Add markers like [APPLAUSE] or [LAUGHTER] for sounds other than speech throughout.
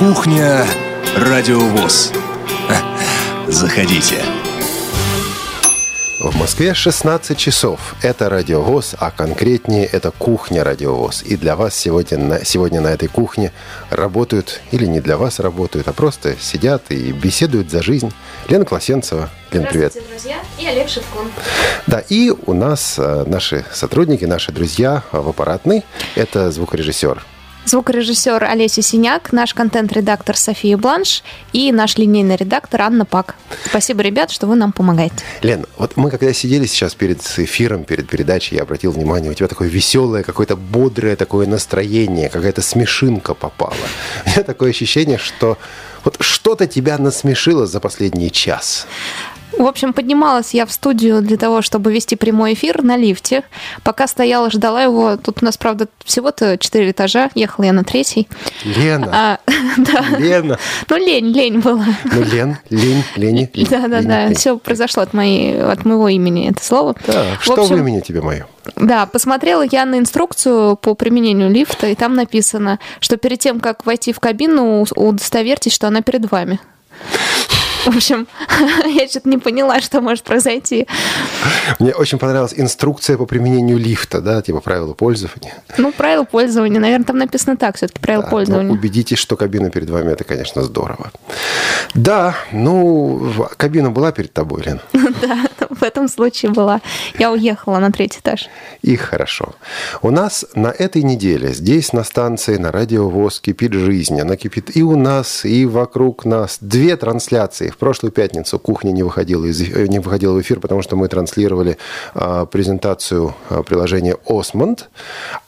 Кухня Радиовоз. [LAUGHS] Заходите. В Москве 16 часов. Это радиовоз, а конкретнее это кухня радиовоз. И для вас сегодня на, сегодня на этой кухне работают, или не для вас работают, а просто сидят и беседуют за жизнь. Лена Класенцева. Лена, привет. друзья. И Олег Шевкун. Да, и у нас э, наши сотрудники, наши друзья в аппаратной. Это звукорежиссер Звукорежиссер Олеся Синяк, наш контент-редактор София Бланш и наш линейный редактор Анна Пак. Спасибо, ребят, что вы нам помогаете. Лен, вот мы когда сидели сейчас перед эфиром, перед передачей, я обратил внимание, у тебя такое веселое, какое-то бодрое такое настроение, какая-то смешинка попала. [LAUGHS] У меня такое ощущение, что вот что-то тебя насмешило за последний час. В общем, поднималась я в студию для того, чтобы вести прямой эфир на лифте. Пока стояла, ждала его. Тут у нас, правда, всего-то четыре этажа. Ехала я на третий. Лена. А, [LAUGHS] да. Лена. Ну, лень, лень была. Ну, Лен, лень, лени. лень, Да, да, лень, да. лень. Все произошло от, моей, от моего имени, это слово. Да, В что общем, в имени тебе мое? Да, посмотрела я на инструкцию по применению лифта, и там написано, что перед тем, как войти в кабину, удостоверьтесь, что она перед вами. В общем, [LAUGHS] я что-то не поняла, что может произойти. Мне очень понравилась инструкция по применению лифта, да, типа правила пользования. Ну, правила пользования, наверное, там написано так, все-таки правила Да, ну, пользования. убедитесь, что кабина перед вами, это, конечно, здорово. Да, ну, кабина была перед тобой, Лен. [LAUGHS] Да, в этом случае была. Я уехала на третий этаж. И хорошо. У нас на этой неделе здесь, на станции, на радиовоз кипит жизнь. Она кипит и у нас, и вокруг нас. Две трансляции. В прошлую пятницу кухня не выходила, из, э, не выходила в эфир, потому что мы транслировали а, презентацию а, приложения Osmond.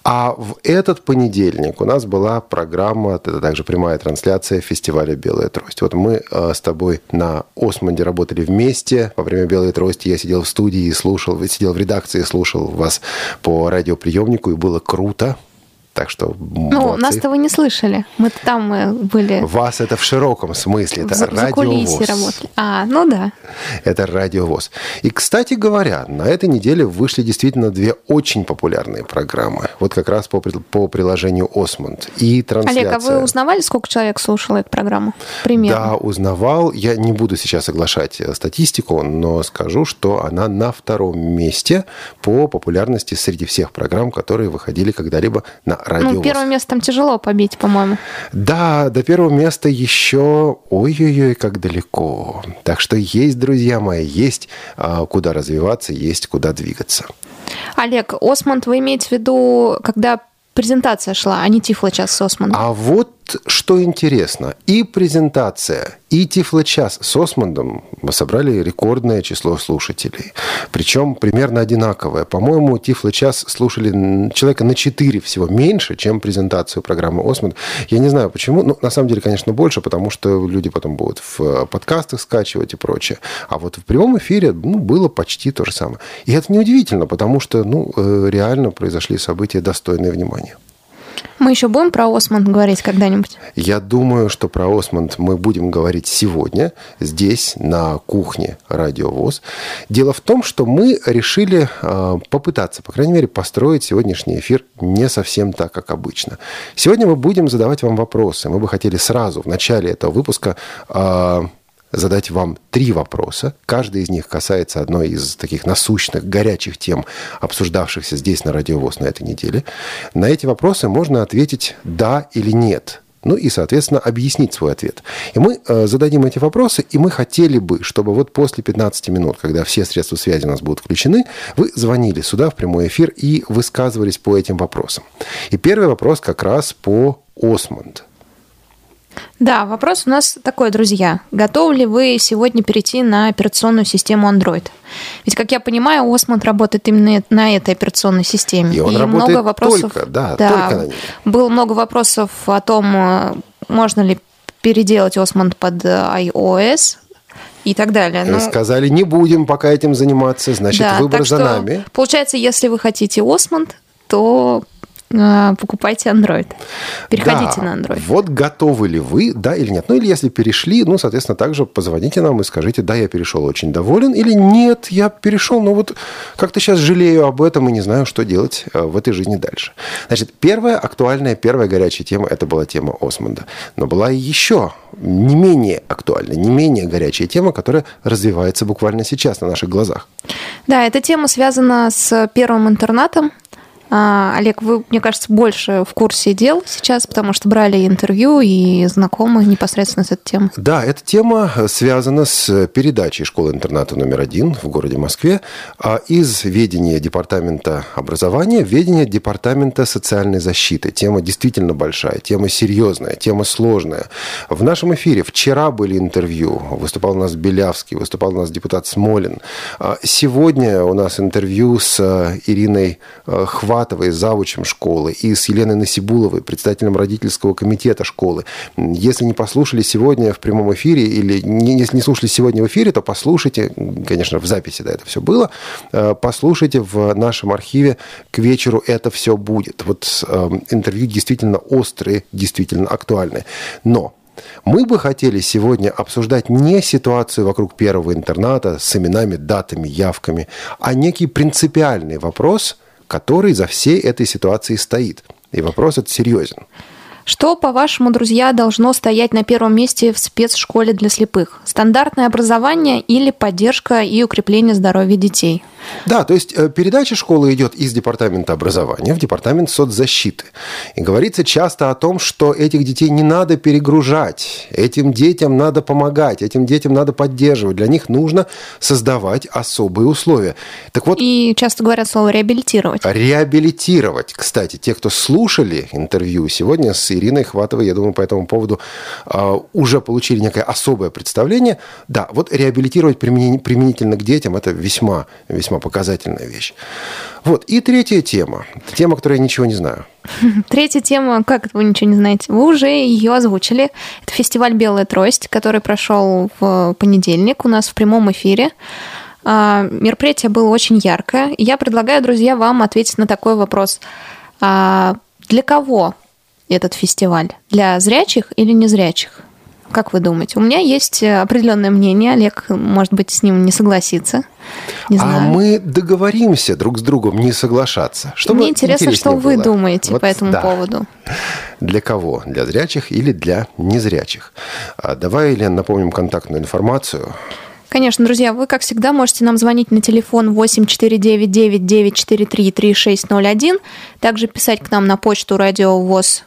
А в этот понедельник у нас была программа, это также прямая трансляция фестиваля «Белая трость». Вот мы а, с тобой на Осмонде работали вместе. Во время «Белой трости» я сидел в студии и слушал, сидел в редакции и слушал вас по радиоприемнику, и было круто. Так что Ну, молодцы. нас-то вы не слышали. Мы там э, были Вас это в широком смысле. Это за- радиовоз. работали. А, ну да. Это радиовоз. И, кстати говоря, на этой неделе вышли действительно две очень популярные программы. Вот как раз по, по приложению Осмонд. И трансляция. Олег, а вы узнавали, сколько человек слушало эту программу? Примерно. Да, узнавал. Я не буду сейчас оглашать э, статистику, но скажу, что она на втором месте по популярности среди всех программ, которые выходили когда-либо на радиовоз. Ну, первое место там тяжело побить, по-моему. Да, до первого места еще ой-ой-ой, как далеко. Так что есть, друзья мои, есть а, куда развиваться, есть куда двигаться. Олег, Осмонд вы имеете в виду, когда презентация шла, а не Тифло-час с Осмондом? А вот что интересно, и презентация, и Тифло-час с Осмондом собрали рекордное число слушателей. Причем примерно одинаковое. По-моему, Тифло-час слушали человека на 4 всего меньше, чем презентацию программы Осмонд. Я не знаю почему. Ну, на самом деле, конечно, больше, потому что люди потом будут в э, подкастах скачивать и прочее. А вот в прямом эфире ну, было почти то же самое. И это неудивительно, потому что ну, э, реально произошли события, достойные внимания. Мы еще будем про Осмонд говорить когда-нибудь? Я думаю, что про Осмонд мы будем говорить сегодня, здесь, на кухне Радиовоз. Дело в том, что мы решили э, попытаться, по крайней мере, построить сегодняшний эфир не совсем так, как обычно. Сегодня мы будем задавать вам вопросы. Мы бы хотели сразу в начале этого выпуска э, задать вам три вопроса. Каждый из них касается одной из таких насущных, горячих тем, обсуждавшихся здесь на Радиовоз на этой неделе. На эти вопросы можно ответить «да» или «нет». Ну и, соответственно, объяснить свой ответ. И мы э, зададим эти вопросы, и мы хотели бы, чтобы вот после 15 минут, когда все средства связи у нас будут включены, вы звонили сюда в прямой эфир и высказывались по этим вопросам. И первый вопрос как раз по Осмонд. Да, вопрос у нас такой, друзья. Готовы ли вы сегодня перейти на операционную систему Android? Ведь, как я понимаю, Осмонд работает именно на этой операционной системе. И он работает много вопросов, только, да, только на ней. Было много вопросов о том, э, можно ли переделать Осмонд под э, iOS и так далее. Вы Ну, сказали, не будем пока этим заниматься, значит, да, выбор за что, нами. Получается, если вы хотите Осмонд, то покупайте Android. Переходите Да. на Android. Вот готовы ли вы, да или нет. Ну или если перешли, ну, соответственно, также позвоните нам и скажите, да, я перешел, очень доволен, или нет, я перешел, но вот как-то сейчас жалею об этом и не знаю, что делать э, в этой жизни дальше. Значит, первая актуальная, первая горячая тема, это была тема Осмонда. Но была и еще не менее актуальная, не менее горячая тема, которая развивается буквально сейчас на наших глазах. Да, эта тема связана с первым интернатом. А, Олег, вы, мне кажется, больше в курсе дел сейчас, потому что брали интервью и знакомы непосредственно с этой темой. Да, эта тема связана с передачей школы-интерната номер один в городе Москве а, из ведения департамента образования в ведение департамента социальной защиты. Тема действительно большая, тема серьезная, тема сложная. В нашем эфире вчера были интервью. Выступал у нас Белявский, выступал у нас депутат Смолин. А, Сегодня у нас интервью с э, Ириной э, Хватовой, завучем школы, и с Еленой Насибуловой, председателем родительского комитета школы. Если не послушали сегодня в прямом эфире, или не, если не слушали сегодня в эфире, то послушайте, конечно, в записи, да, это все было, э, послушайте в нашем архиве к вечеру это все будет. Вот э, интервью действительно острые, действительно актуальные. Но мы бы хотели сегодня обсуждать не ситуацию вокруг первого интерната с именами, датами, явками, а некий принципиальный вопрос, который за всей этой ситуацией стоит. И вопрос этот серьезен. Что, по-вашему, друзья, должно стоять на первом месте в спецшколе для слепых? Стандартное образование или поддержка и укрепление здоровья детей? Да, то есть э, передача школы идет из департамента образования в департамент соцзащиты. И говорится часто о том, что этих детей не надо перегружать, этим детям надо помогать, этим детям надо поддерживать, для них нужно создавать особые условия. Так вот, И часто говорят слово реабилитировать. реабилитировать. Кстати, те, кто слушали интервью сегодня с Ириной Хватовой, я думаю, по этому поводу а, уже получили некое особое представление. Да, вот реабилитировать примени- применительно к детям – это весьма, весьма показательная вещь. Вот, и третья тема. Тема, которой я ничего не знаю. [LAUGHS] Третья тема, как вы ничего не знаете? Вы уже ее озвучили. Это фестиваль «Белая трость», который прошел в понедельник у нас в прямом эфире. А, Мероприятие было очень яркое. Я предлагаю, друзья, вам ответить на такой вопрос. А, Для кого этот фестиваль? Для зрячих или незрячих? Как вы думаете? У меня есть определенное мнение. Олег, может быть, с ним не согласится. Не А знаю. мы договоримся друг с другом не соглашаться. Чтобы Мне интересно, что интереснее вы было. думаете Вот по этому да. поводу. Для кого? Для зрячих или для незрячих? А Давай, Лен, напомним контактную информацию. Конечно, друзья, вы, как всегда, можете нам звонить на телефон 8499-943-3601, также писать к нам на почту радиовоз,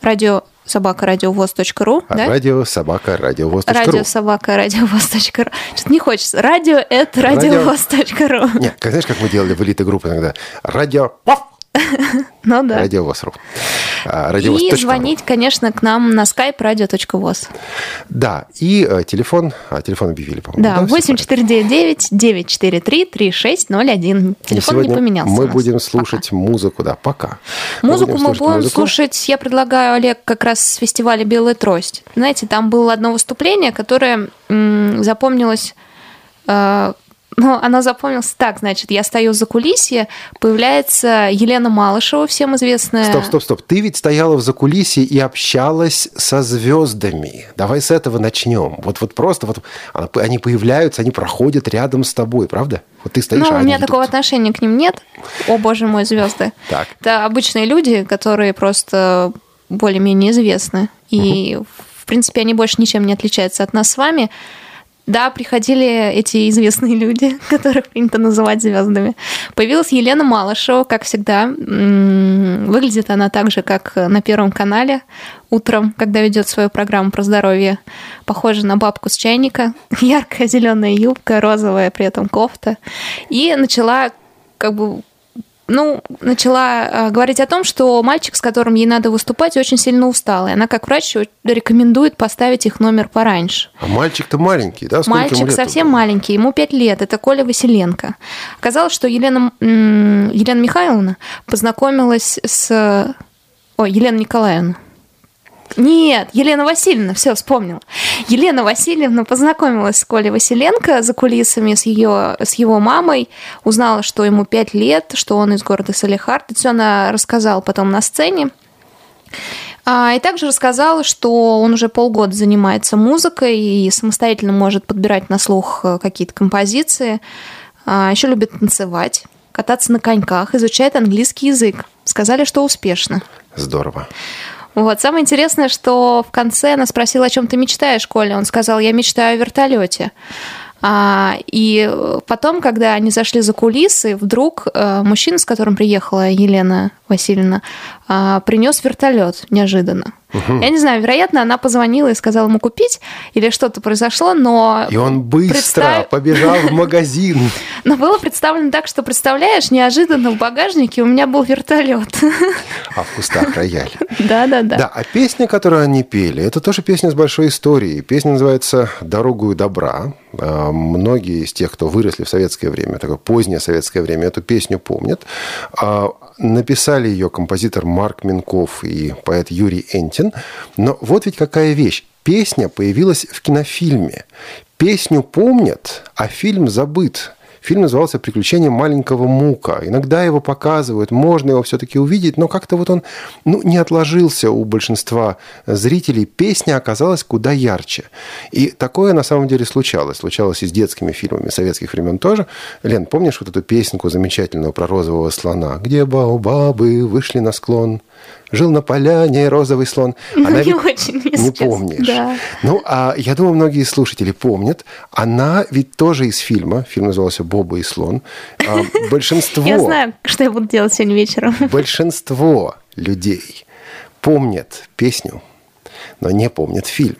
радио собака радиовоз.ру, А да? Радио собака радиовоз.ру. Радио собака радиовоз.ру. Что-то не хочется. Радио это радиовоз.ру. Нет, как знаешь, как мы делали в элиты группы иногда? Радио... [LAUGHS] Ну да. Радиовоз.ру. А, И радиовоз.ру. звонить, конечно, к нам на skype radio.voz. Да, и э, телефон, а телефон объявили, по-моему. Да, всё правильно. 8499-943-3601. И Телефон не поменялся. Мы будем слушать музыку, да, пока. Музыку мы будем слушать, я предлагаю, Олег, как раз с фестиваля «Белая трость». Знаете, там было одно выступление, которое запомнилось... ну, оно запомнилось так, значит, я стою за кулисье, появляется Елена Малышева, всем известная. Стоп, стоп, стоп. Ты ведь стояла в закулисье и общалась со звездами. Давай с этого начнем. Вот, вот просто вот они появляются, они проходят рядом с тобой, правда? Вот ты стоишь, Ну, а у меня идут. такого отношения к ним нет. О, боже мой, звезды. Так. Это обычные люди, которые просто более-менее известны. И, в принципе, они больше ничем не отличаются от нас с вами. Да, приходили эти известные люди, [LAUGHS] которых принято называть звездами. Появилась Елена Малышева, как всегда. Выглядит она так же, как на Первом канале утром, когда ведет свою программу про здоровье. Похожа на бабку с чайника. [LAUGHS] Яркая зеленая юбка, розовая при этом кофта. И начала как бы ну, начала э, говорить о том, что мальчик, с которым ей надо выступать, очень сильно устал. И она, как врач, рекомендует поставить их номер пораньше. А мальчик-то маленький, да? Сколько Мальчик лет совсем было? маленький, ему 5 лет, это Коля Василенко. Оказалось, что Елена, Елена Михайловна познакомилась с... Ой, Елена Николаевна. Нет, Елена Васильевна, все, вспомнила. Елена Васильевна познакомилась с Колей Василенко за кулисами с, ее, с его мамой, узнала, что ему пять лет, что он из города Салихард. Это все она рассказала потом на сцене. А, и также рассказала, что он уже полгода занимается музыкой и самостоятельно может подбирать на слух э, какие-то композиции. А, Еще любит танцевать, кататься на коньках, изучает английский язык. Сказали, что успешно. Здорово. Вот. Самое интересное, что в конце она спросила, о чем ты мечтаешь, Коля. Он сказал, я мечтаю о вертолете. А, и потом, когда они зашли за кулисы, вдруг а, мужчина, с которым приехала Елена Васильевна, а, принес вертолет неожиданно. Угу. Я не знаю, вероятно, она позвонила и сказала ему купить, или что-то произошло, но... И он быстро представ... побежал в магазин. [LAUGHS] Но было представлено так, что, представляешь, неожиданно в багажнике у меня был вертолет. [LAUGHS] А в кустах рояль. [LAUGHS] Да, да, да. Да, а песня, которую они пели, это тоже песня с большой историей. Песня называется «Дорогу добра». А, многие из тех, кто выросли в советское время, такое позднее советское время, эту песню помнят. Написали ее композитор Марк Минков и поэт Юрий Энтин. Но вот ведь какая вещь. Песня появилась в кинофильме. Песню помнят, а фильм забыт. Фильм назывался «Приключения маленького Мука». Иногда его показывают, можно его все-таки увидеть, но как-то вот он ну, не отложился у большинства зрителей. Песня оказалась куда ярче. И такое на самом деле случалось. Случалось и с детскими фильмами советских времен тоже. Лен, помнишь вот эту песенку замечательную про розового слона? «Где баобабы вышли на склон?» жил на поляне розовый слон. Ну, [LAUGHS] Она не очень, Не сейчас. помнишь. Да. Ну, а я думаю, многие слушатели помнят. Она ведь тоже из фильма. Фильм назывался «Боба и слон». А, большинство... Я знаю, что я буду делать сегодня вечером. [LAUGHS] Большинство людей помнят песню, но не помнят фильм.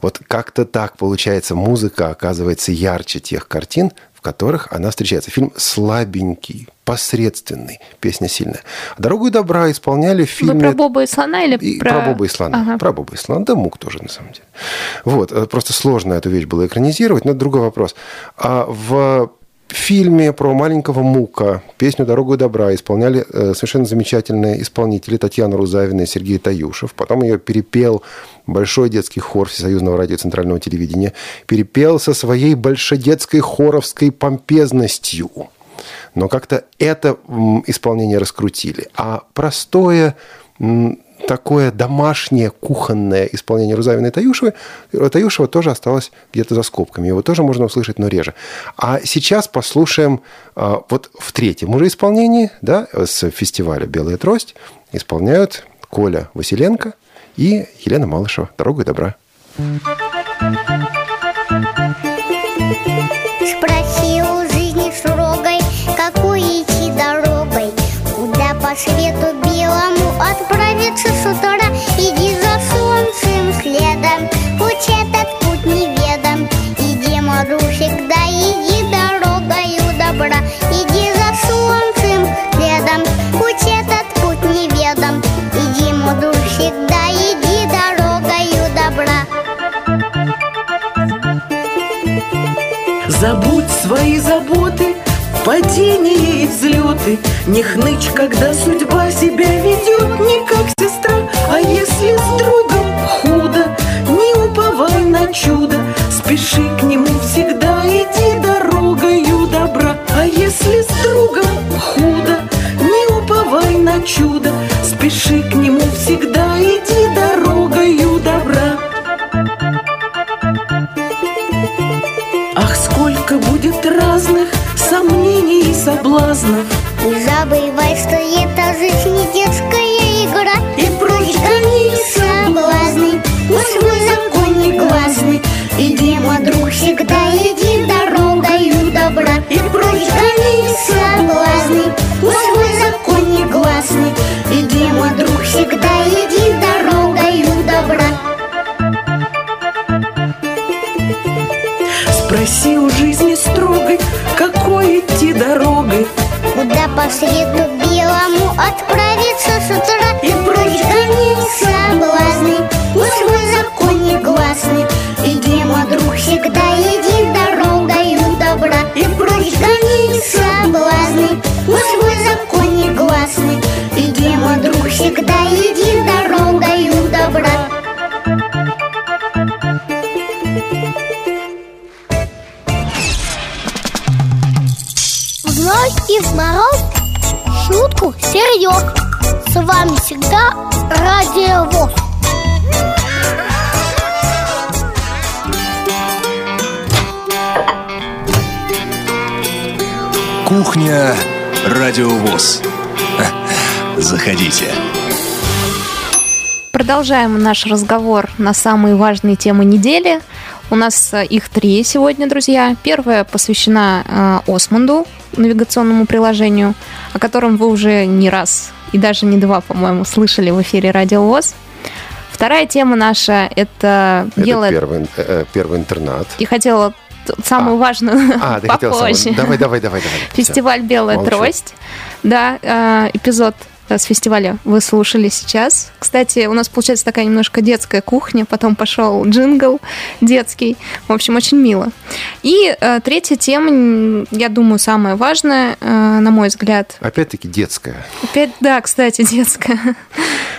Вот как-то так получается, музыка оказывается ярче тех картин, в которых она встречается. Фильм слабенький, посредственный, песня сильная. «Дорогу добра» исполняли в фильме... Вы про Боба и слона или и про... Про Боба и слона. Ага. Про Боба и слона. Да мук тоже, на самом деле. Вот. Э, просто сложно эту вещь было экранизировать, но это другой вопрос. А в фильме про маленького Мука песню «Дорогу добра» исполняли э, совершенно замечательные исполнители Татьяна Рузавина и Сергей Таюшев. Потом ее перепел большой детский хор Всесоюзного радио Центрального телевидения. Перепел со своей большедетской хоровской помпезностью. Но как-то это исполнение раскрутили. А простое такое домашнее кухонное исполнение Рузавиной и Таюшевой, Таюшева тоже осталось где-то за скобками. Его тоже можно услышать, но реже. А сейчас послушаем а, вот в третьем уже исполнении, да, с фестиваля «Белая трость» исполняют Коля Василенко и Елена Малышева. «Дорогой добра». Спроси отправиться с утра Иди за солнцем следом Путь этот путь неведом. Иди, мору, всегда иди дорогою добра. Иди за солнцем следом Путь этот путь неведом. Иди, мору, всегда иди дорогою добра. Забудь свои заботы Падения и взлеты Не хнычь, когда судьба себя ведет. Не как сестра, а если с другом худо. Не уповай на чудо. Спеши к нему всегда, иди дорогою добра. А если с другом худо. Не уповай на чудо. Спеши к нему всегда, иди дорогою соблазнов Не забывай, что это жизнь не Свету белому отправиться с утра И прочь гони соблазны. Пусть мой закон не гласны И Дима друг всегда един дорогою добра. И прочь гони соблазны. Пусть мой закон не гласны И Дима друг всегда един дорогою добра. Вновь и в мороз поет С вами всегда Радио ВОЗ Кухня [LAUGHS] Радиовоз. Заходите. Продолжаем наш разговор на самые важные темы недели. У нас э, их три сегодня, друзья. Первая посвящена э, Осмонду, навигационному приложению, о котором вы уже не раз и даже не два, по-моему, слышали в эфире Радио ВОЗ. Вторая тема наша – это, Это дело... первый, э, первый интернат. И хотела самую А. важную А, попозже. Давай, давай, давай, давай. [LAUGHS] Фестиваль «Белая Молчу. трость». Да, э, эпизод э, с фестиваля вы слушали сейчас. Кстати, у нас получается такая немножко детская кухня, потом пошел джингл детский. В общем, очень мило. И э, третья тема, я думаю, самая важная, э, на мой взгляд. Опять-таки детская. Опять, да, кстати, детская.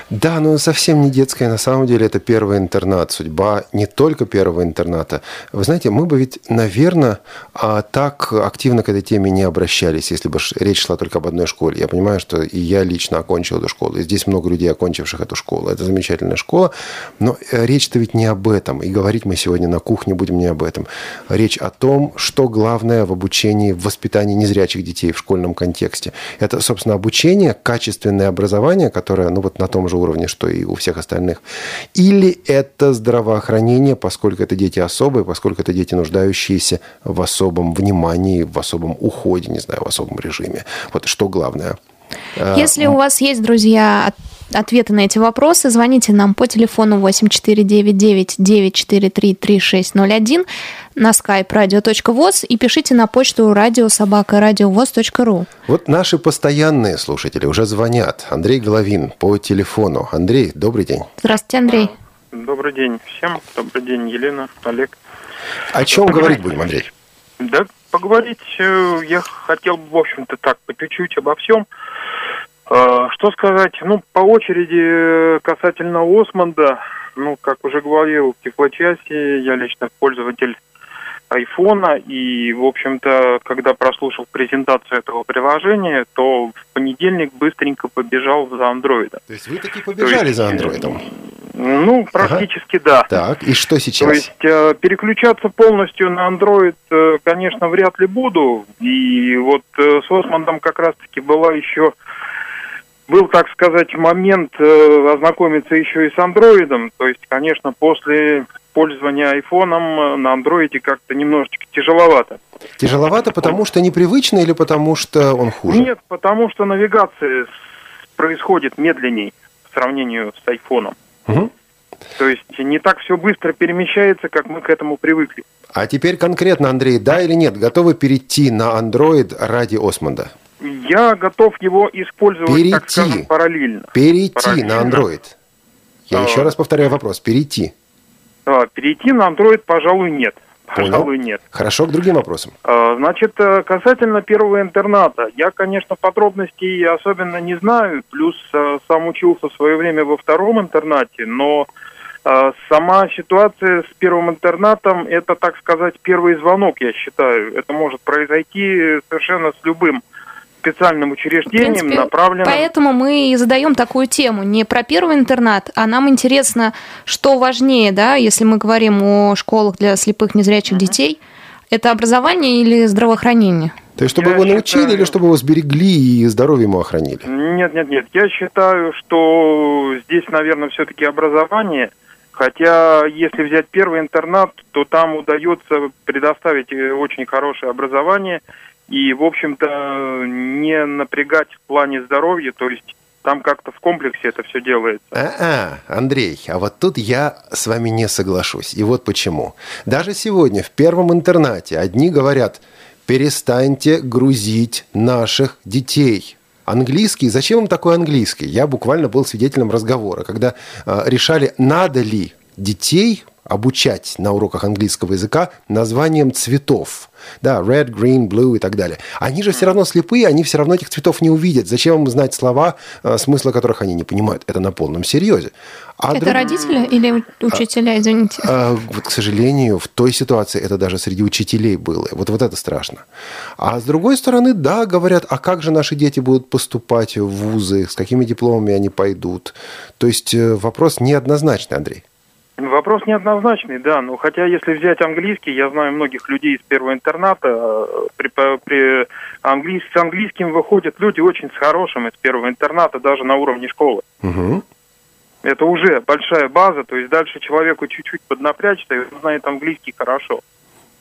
Да, но совсем не детская. На самом деле это первый интернат. Судьба не только первого интерната. Вы знаете, мы бы ведь, наверное, а, так активно к этой теме не обращались, если бы речь шла только об одной школе. Я понимаю, что и я лично окончил эту школу. И здесь много людей, окончивших эту школу. Это замечательная школа. Но э, речь-то ведь не об этом. И говорить мы сегодня на кухне будем не об этом. Речь о том, что главное в обучении, в воспитании незрячих детей в школьном контексте. Это, собственно, обучение, качественное образование, которое, ну, вот на том же уровне, что и у всех остальных. Или это здравоохранение, поскольку это дети особые, поскольку это дети, нуждающиеся в особом внимании, в особом уходе, не знаю, в особом режиме. Вот что главное. А, Если у вас есть, друзья, от- ответы на эти вопросы, звоните нам по телефону 8499-943-3601 на skype radio.voz и пишите на почту радиособакарадиовоз.ру. Вот наши постоянные слушатели уже звонят. Андрей Головин по телефону. Андрей, добрый день. Здравствуйте, Андрей. Добрый день всем. Добрый день, Елена, Олег. О чем говорить будем, Андрей? Да, поговорить э, я хотел, в общем-то, так, по чуть-чуть обо всем. Э, Что сказать? Ну, по очереди э, касательно Осмонда, ну, как уже говорил в теплочасе, я лично пользователь айфона, и, в общем-то, когда прослушал презентацию этого приложения, то в понедельник быстренько побежал за андроида. То есть вы таки побежали за э, андроидом? Ну, практически да. Так, и что То сейчас? есть э, переключаться полностью на Android, э, конечно, вряд ли буду. И вот э, с Осмондом как раз-таки была еще был, так сказать, момент э, ознакомиться еще и с андроидом. То есть, конечно, после пользования айфоном э, на андроиде как-то немножечко тяжеловато. Тяжеловато, потому что непривычно или потому что он хуже? Нет, потому что навигация происходит медленней в сравнении с айфоном. То есть не так все быстро перемещается, как мы к этому привыкли. А теперь конкретно, Андрей, да или нет, готовы перейти на Android ради Осмонда? Я готов его использовать, так Перейти. скажем, параллельно. Перейти Параллельно. на Android. Я А. еще раз повторяю вопрос. Перейти. А, Перейти на Android, пожалуй, нет. Понял. Пожалуй, нет. Хорошо, к другим вопросам. А, Значит, э, касательно первого интерната, я, конечно, подробностей особенно не знаю, плюс э, сам учился в свое время во втором интернате, но сама ситуация с первым интернатом, это, так сказать, первый звонок, я считаю. Это может произойти совершенно с любым специальным учреждением, принципе, направленным... Поэтому мы и задаем такую тему. Не про первый интернат, а нам интересно, что важнее, да, если мы говорим о школах для слепых незрячих детей. Это образование или здравоохранение? То есть, чтобы Я его научили считаю- или чтобы его сберегли и здоровье ему охранили? Нет, нет, нет. Я считаю, что здесь, наверное, все-таки образование. Хотя, если взять первый интернат, то там удается предоставить э, очень хорошее образование и, в общем-то, не напрягать в плане здоровья. То есть там как-то в комплексе это все делается. А-а, Андрей, а вот тут я с вами не соглашусь. И вот почему. Даже сегодня в первом интернате одни говорят, перестаньте грузить наших детей. Английский, зачем им такой английский? Я буквально был свидетелем разговора, когда э, решали, надо ли детей обучать на уроках английского языка названием цветов. Да, red, green, blue и так далее. Они же все равно слепые, они все равно этих цветов не увидят. Зачем им знать слова, э, смысла которых они не понимают? Это на полном серьезе. А Это друг- родители или у- учителя, извините? а, вот, к сожалению, в той ситуации это даже среди учителей было. Вот, вот это страшно. А с другой стороны, да, говорят, а как же наши дети будут поступать в вузы, с какими дипломами они пойдут? То есть э, вопрос неоднозначный, Андрей. Вопрос неоднозначный, да. Но хотя, если взять английский, я знаю многих людей из первого интерната. э, При, при английс- с английским выходят люди очень с хорошим из первого интерната, даже на уровне школы. Мгм. Это уже большая база, то есть дальше человеку чуть-чуть поднапрячься, и он знает английский хорошо.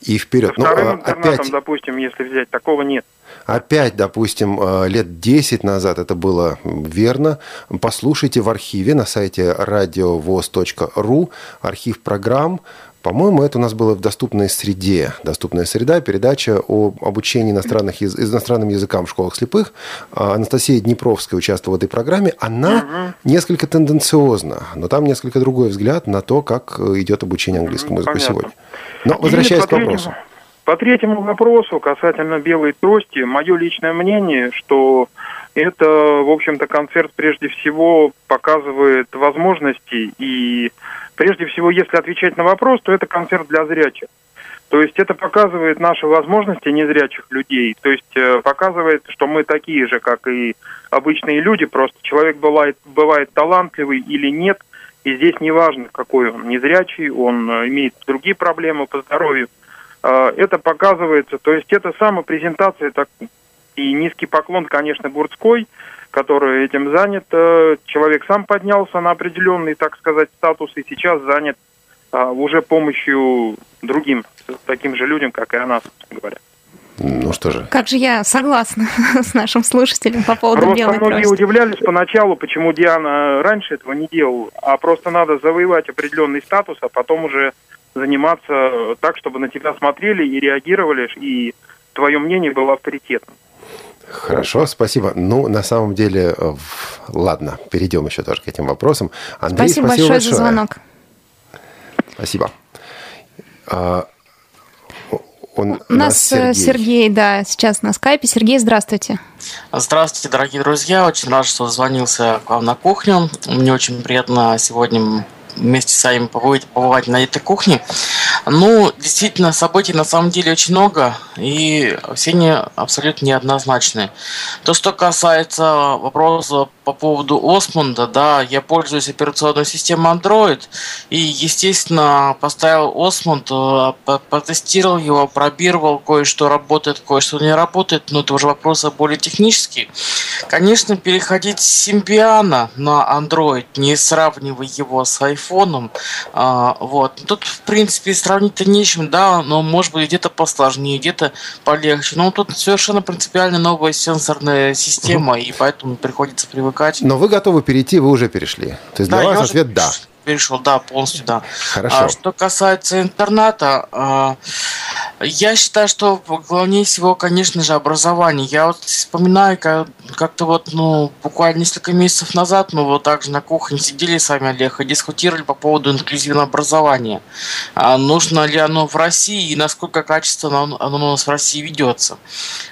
И Со вперед. Ну, вторым а, интернатом, опять, допустим, если взять, такого нет. Опять, допустим, э, лет 10 назад это было верно. Послушайте в архиве на сайте радиовоз.ру архив программ. По-моему, это у нас было в доступной среде. Доступная среда, передача о обучении иностранных, иностранным языкам в школах слепых. А, Анастасия Днепровская участвовала в этой программе. Она несколько тенденциозна, но там несколько другой взгляд на то, как э, идет обучение английскому языку понятно. сегодня. Но возвращаясь к вопросу. По третьему вопросу касательно белой трости, мое личное мнение, что это, в общем-то, концерт прежде всего показывает возможности и прежде всего, если отвечать на вопрос, то это концерт для зрячих. То есть это показывает наши возможности незрячих людей. То есть э, показывает, что мы такие же, как и обычные люди. Просто человек бывает, бывает талантливый или нет. И здесь не важно, какой он незрячий, он э, имеет другие проблемы по здоровью. Э, Это показывается, то есть это самопрезентация так, и низкий поклон, конечно, Бурцкой, который этим занят. Э, Человек сам поднялся на определенный, так сказать, статус и сейчас занят а, уже помощью другим, таким же людям, как и она, собственно говоря. Ну что же. Как же я согласна [LAUGHS] с нашим слушателем по поводу Просто белой многие трости. удивлялись поначалу, почему Диана раньше этого не делала, а просто надо завоевать определенный статус, а потом уже заниматься так, чтобы на тебя смотрели и реагировали, и твое мнение было авторитетным. Хорошо, спасибо. Ну, на самом деле, э, ладно, перейдем еще тоже к этим вопросам. Андрей, Спасибо, большое за звонок. Спасибо. А, он, У нас э, Сергей. да, сейчас на скайпе. Сергей, здравствуйте. Здравствуйте, дорогие друзья. Очень рад, что звонился к вам на кухню. Мне очень приятно сегодня вместе с вами побывать, побывать на этой кухне. Ну, действительно, событий на самом деле очень много, и все они абсолютно неоднозначные. То, что касается вопроса по поводу Осмонда, да, я пользуюсь операционной системой Android, и, естественно, поставил Осмонд, э, потестировал его, пробировал, кое-что работает, кое-что не работает, но это уже вопросы более технические. Конечно, переходить с Симбиана на Android, не сравнивая его с айфоном, а, вот. Тут, в принципе, сравнить-то нечем, да, но может быть где-то посложнее, где-то полегче. Но тут совершенно принципиально новая сенсорная система, и поэтому приходится привыкать. Но вы готовы перейти, вы уже перешли. То есть для я вас уже ответ «да». Перешел, да, полностью, да. Хорошо. А что касается интерната, а, я считаю, что главнее всего, конечно же, образование. Я вот вспоминаю, как- как-то вот, ну, буквально несколько месяцев назад мы вот также на кухне сидели с вами, Олег, и дискутировали по поводу инклюзивного образования. А нужно ли оно в России и насколько качественно оно, у нас в России ведется.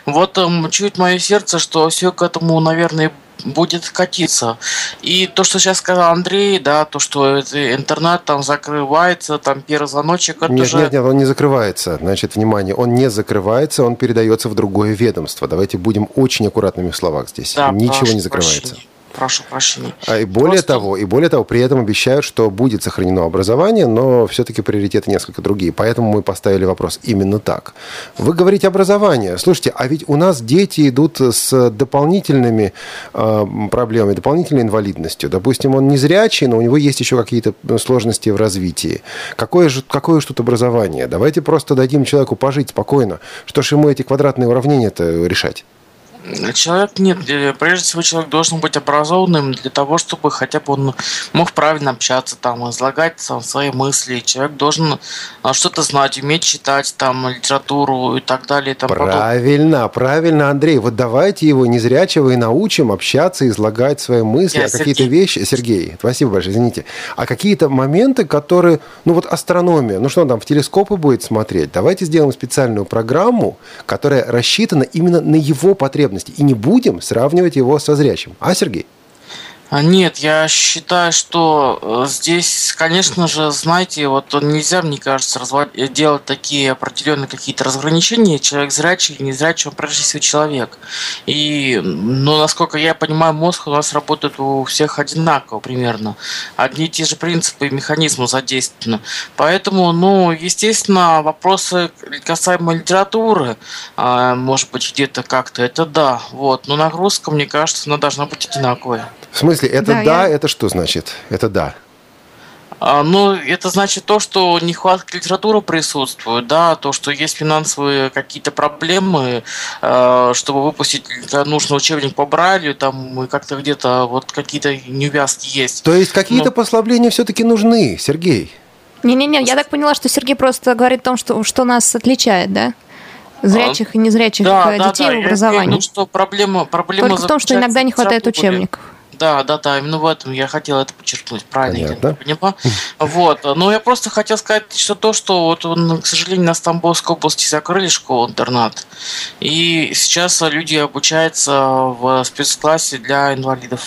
Вот эм, чует мое сердце, что все к этому, наверное, будет катиться. И то, что сейчас сказал Андрей, да, то, что интернет там закрывается, там первый звоночек, это Нет, же... нет, нет, он не закрывается. Значит, внимание, он не закрывается, он передается в другое ведомство. Давайте будем очень аккуратными в словах здесь. Да, Ничего не закрывается. прощения. Прошу прощения. А и более Просто- того, и более того, при этом обещают, что будет сохранено образование, но все-таки приоритеты несколько другие. Поэтому мы поставили вопрос именно так. Вы говорите образование. Слушайте, а ведь у нас дети идут с дополнительными э, проблемами, дополнительной инвалидностью. Допустим, он не зрячий, но у него есть еще какие-то сложности в развитии. Какое же, какое же тут образование? Давайте просто дадим человеку пожить спокойно. Что ж ему эти квадратные уравнения-то решать? Человек нет, прежде всего человек должен быть образованным для того, чтобы хотя бы он мог правильно общаться, там, излагать там, свои мысли. Человек должен а, что-то знать, уметь читать там литературу и так далее. И тому подобное. Правильно, правильно, Андрей. Вот давайте его незрячего и научим общаться, излагать свои мысли, Я а какие-то вещи... Сергей, спасибо большое, извините. А какие-то моменты, которые... Ну вот астрономия, ну что он там, в телескопы будет смотреть? Давайте сделаем специальную программу, которая рассчитана именно на его потребности. И не будем сравнивать его со зрячим. А, Сергей? А, Нет, я считаю, что э, здесь, конечно же, знаете, вот нельзя, мне кажется, разва- э, делать такие определенные какие-то разграничения. Человек зрячий, не зрячий, он прежде всего человек. И, ну, насколько я понимаю, мозг у нас работает у всех одинаково примерно. Одни и те же принципы и механизмы задействованы. Поэтому, ну, естественно, вопросы касаемо литературы, а, может быть, где-то как-то, это да. Вот. Но нагрузка, мне кажется, она должна быть одинаковая. В смысле, это Да, да, я- это что значит? Это да. А, Ну, это значит то, что нехватка литературы присутствует, да, то, что есть финансовые какие-то проблемы, э, чтобы выпустить нужный учебник по Брайлю, там и как-то где-то вот какие-то неувязки есть. То есть какие-то Ну. послабления все-таки нужны, Сергей? Не-не-не, я так поняла, что Сергей просто говорит о том, что, что нас отличает, да? Зрячих и незрячих э, детей я в имею образовании. виду, что проблема, проблема Только в том, что иногда не в хватает учебников. Да, да, да, именно в этом я хотел это подчеркнуть. Правильно, Понятно. я поняла. Вот. Но я просто хотел сказать что то, что вот, он, к сожалению, на Тамбовской области закрыли школу-интернат. И сейчас люди обучаются в спецклассе для инвалидов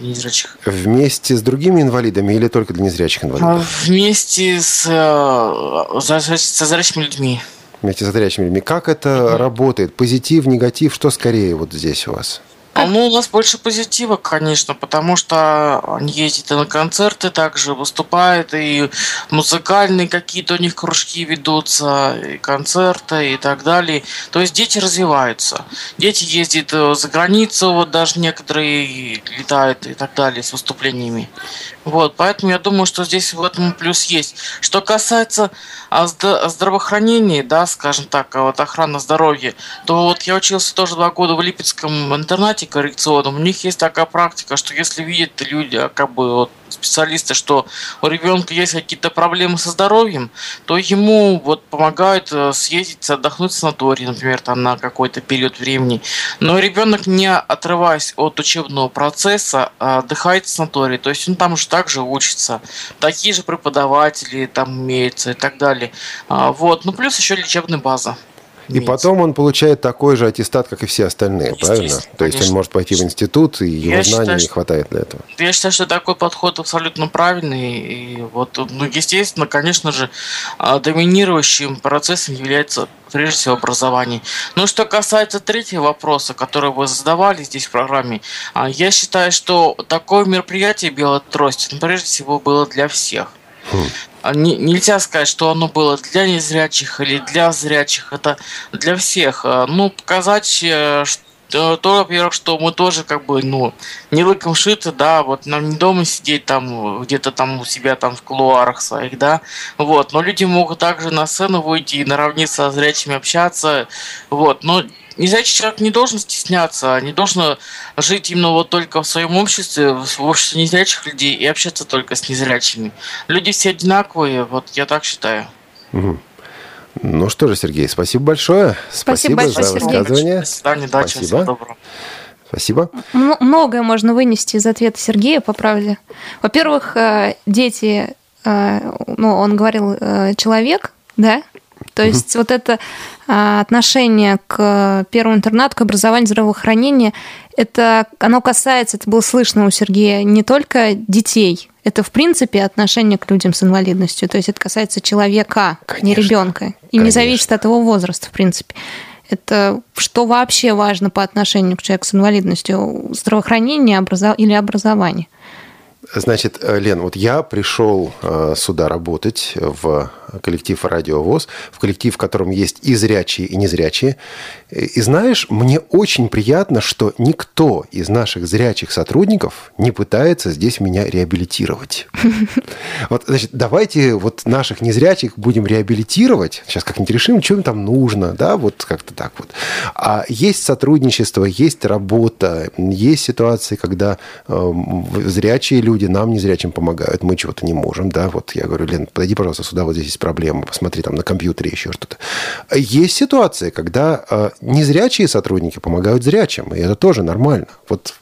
незрячих. Вместе с другими инвалидами или только для незрячих А инвалидов? Вместе с, э, со зрячими людьми. Вместе с зрячими людьми. Как это работает? Позитив, негатив? Что скорее вот здесь у вас? А, Ну, у нас больше позитива, конечно, потому что они ездят и на концерты также выступают, и музыкальные какие-то у них кружки ведутся, и концерты и так далее. То есть дети развиваются. Дети ездят э, за границу, вот даже некоторые летают и так далее с выступлениями. Вот, поэтому я думаю, что здесь в этом плюс есть. Что касается а, зда- здравоохранения, да, скажем так, а вот охраны здоровья, то вот я учился тоже два года в Липецком интернате коррекционном. У них есть такая практика, что если видят люди, а, как бы вот специалисты, что у ребенка есть какие-то проблемы со здоровьем, то ему вот помогают э, съездить, отдохнуть в санаторий, например, там на какой-то период времени. Но ребенок, не отрываясь от учебного процесса, отдыхает в санатории, то есть он там же также учится. Такие же преподаватели там имеются и так далее. А, Вот, ну плюс еще лечебная база. И потом он получает такой же аттестат, как и все остальные, правильно? То есть он может пойти в институт, и его Я знаний считаю, не хватает для этого. Я считаю, что такой подход абсолютно правильный. И вот, ну, естественно, конечно же, а, доминирующим процессом является прежде всего образование. Но что касается третьего вопроса, который вы задавали здесь в программе, а, я считаю, что такое мероприятие «Белая трость» ну, прежде всего было для всех. А не- нельзя сказать, что оно было для незрячих или для зрячих. Это для всех. А, Ну, показать, э, что, то, во-первых, что мы тоже как бы, ну, не лыком шиты, да, вот нам не дома сидеть там, где-то там у себя там в кулуарах своих, да, вот, но люди могут также на сцену выйти и наравне со зрячими общаться, вот, но незрячий человек не должен стесняться, не должен жить именно вот только в своем обществе, в обществе незрячих людей и общаться только с незрячими. Люди все одинаковые, вот я так считаю. Ну что же, Сергей, спасибо большое. Спасибо Спасибо, большое, за Сергей. высказывание. До свидания, удачи, Спасибо. всего доброго. Спасибо. М- Многое можно вынести из ответа Сергея, по правде. Во-первых, э, дети, э, ну, он говорил, э, человек, да? То есть вот это а, отношение к первому интернату, к образованию, здравоохранению, это оно касается, это было слышно у Сергея, не только детей, это в принципе отношение к людям с инвалидностью. То есть это касается человека, не Конечно. ребенка. И Конечно. не зависит от его возраста, в принципе. Это что вообще важно по отношению к человеку с инвалидностью? Здравоохранение образо- или образование? Значит, э, Лен, вот я пришел э, сюда работать в коллектив «Радиовоз», в коллектив, в котором есть и зрячие, и незрячие. И знаешь, мне очень приятно, что никто из наших зрячих сотрудников не пытается здесь меня реабилитировать. [LAUGHS] Вот, значит, давайте вот наших незрячих будем реабилитировать. Сейчас как-нибудь решим, что им там нужно, да, вот как-то так вот. А есть сотрудничество, есть работа, есть ситуации, когда э, зрячие люди нам незрячим помогают, мы чего-то не можем, да, вот я говорю, Лен, подойди, пожалуйста, сюда, вот здесь есть проблема, посмотри там на компьютере еще что-то. Есть ситуации, когда э, незрячие сотрудники помогают зрячим, и это тоже нормально. Вот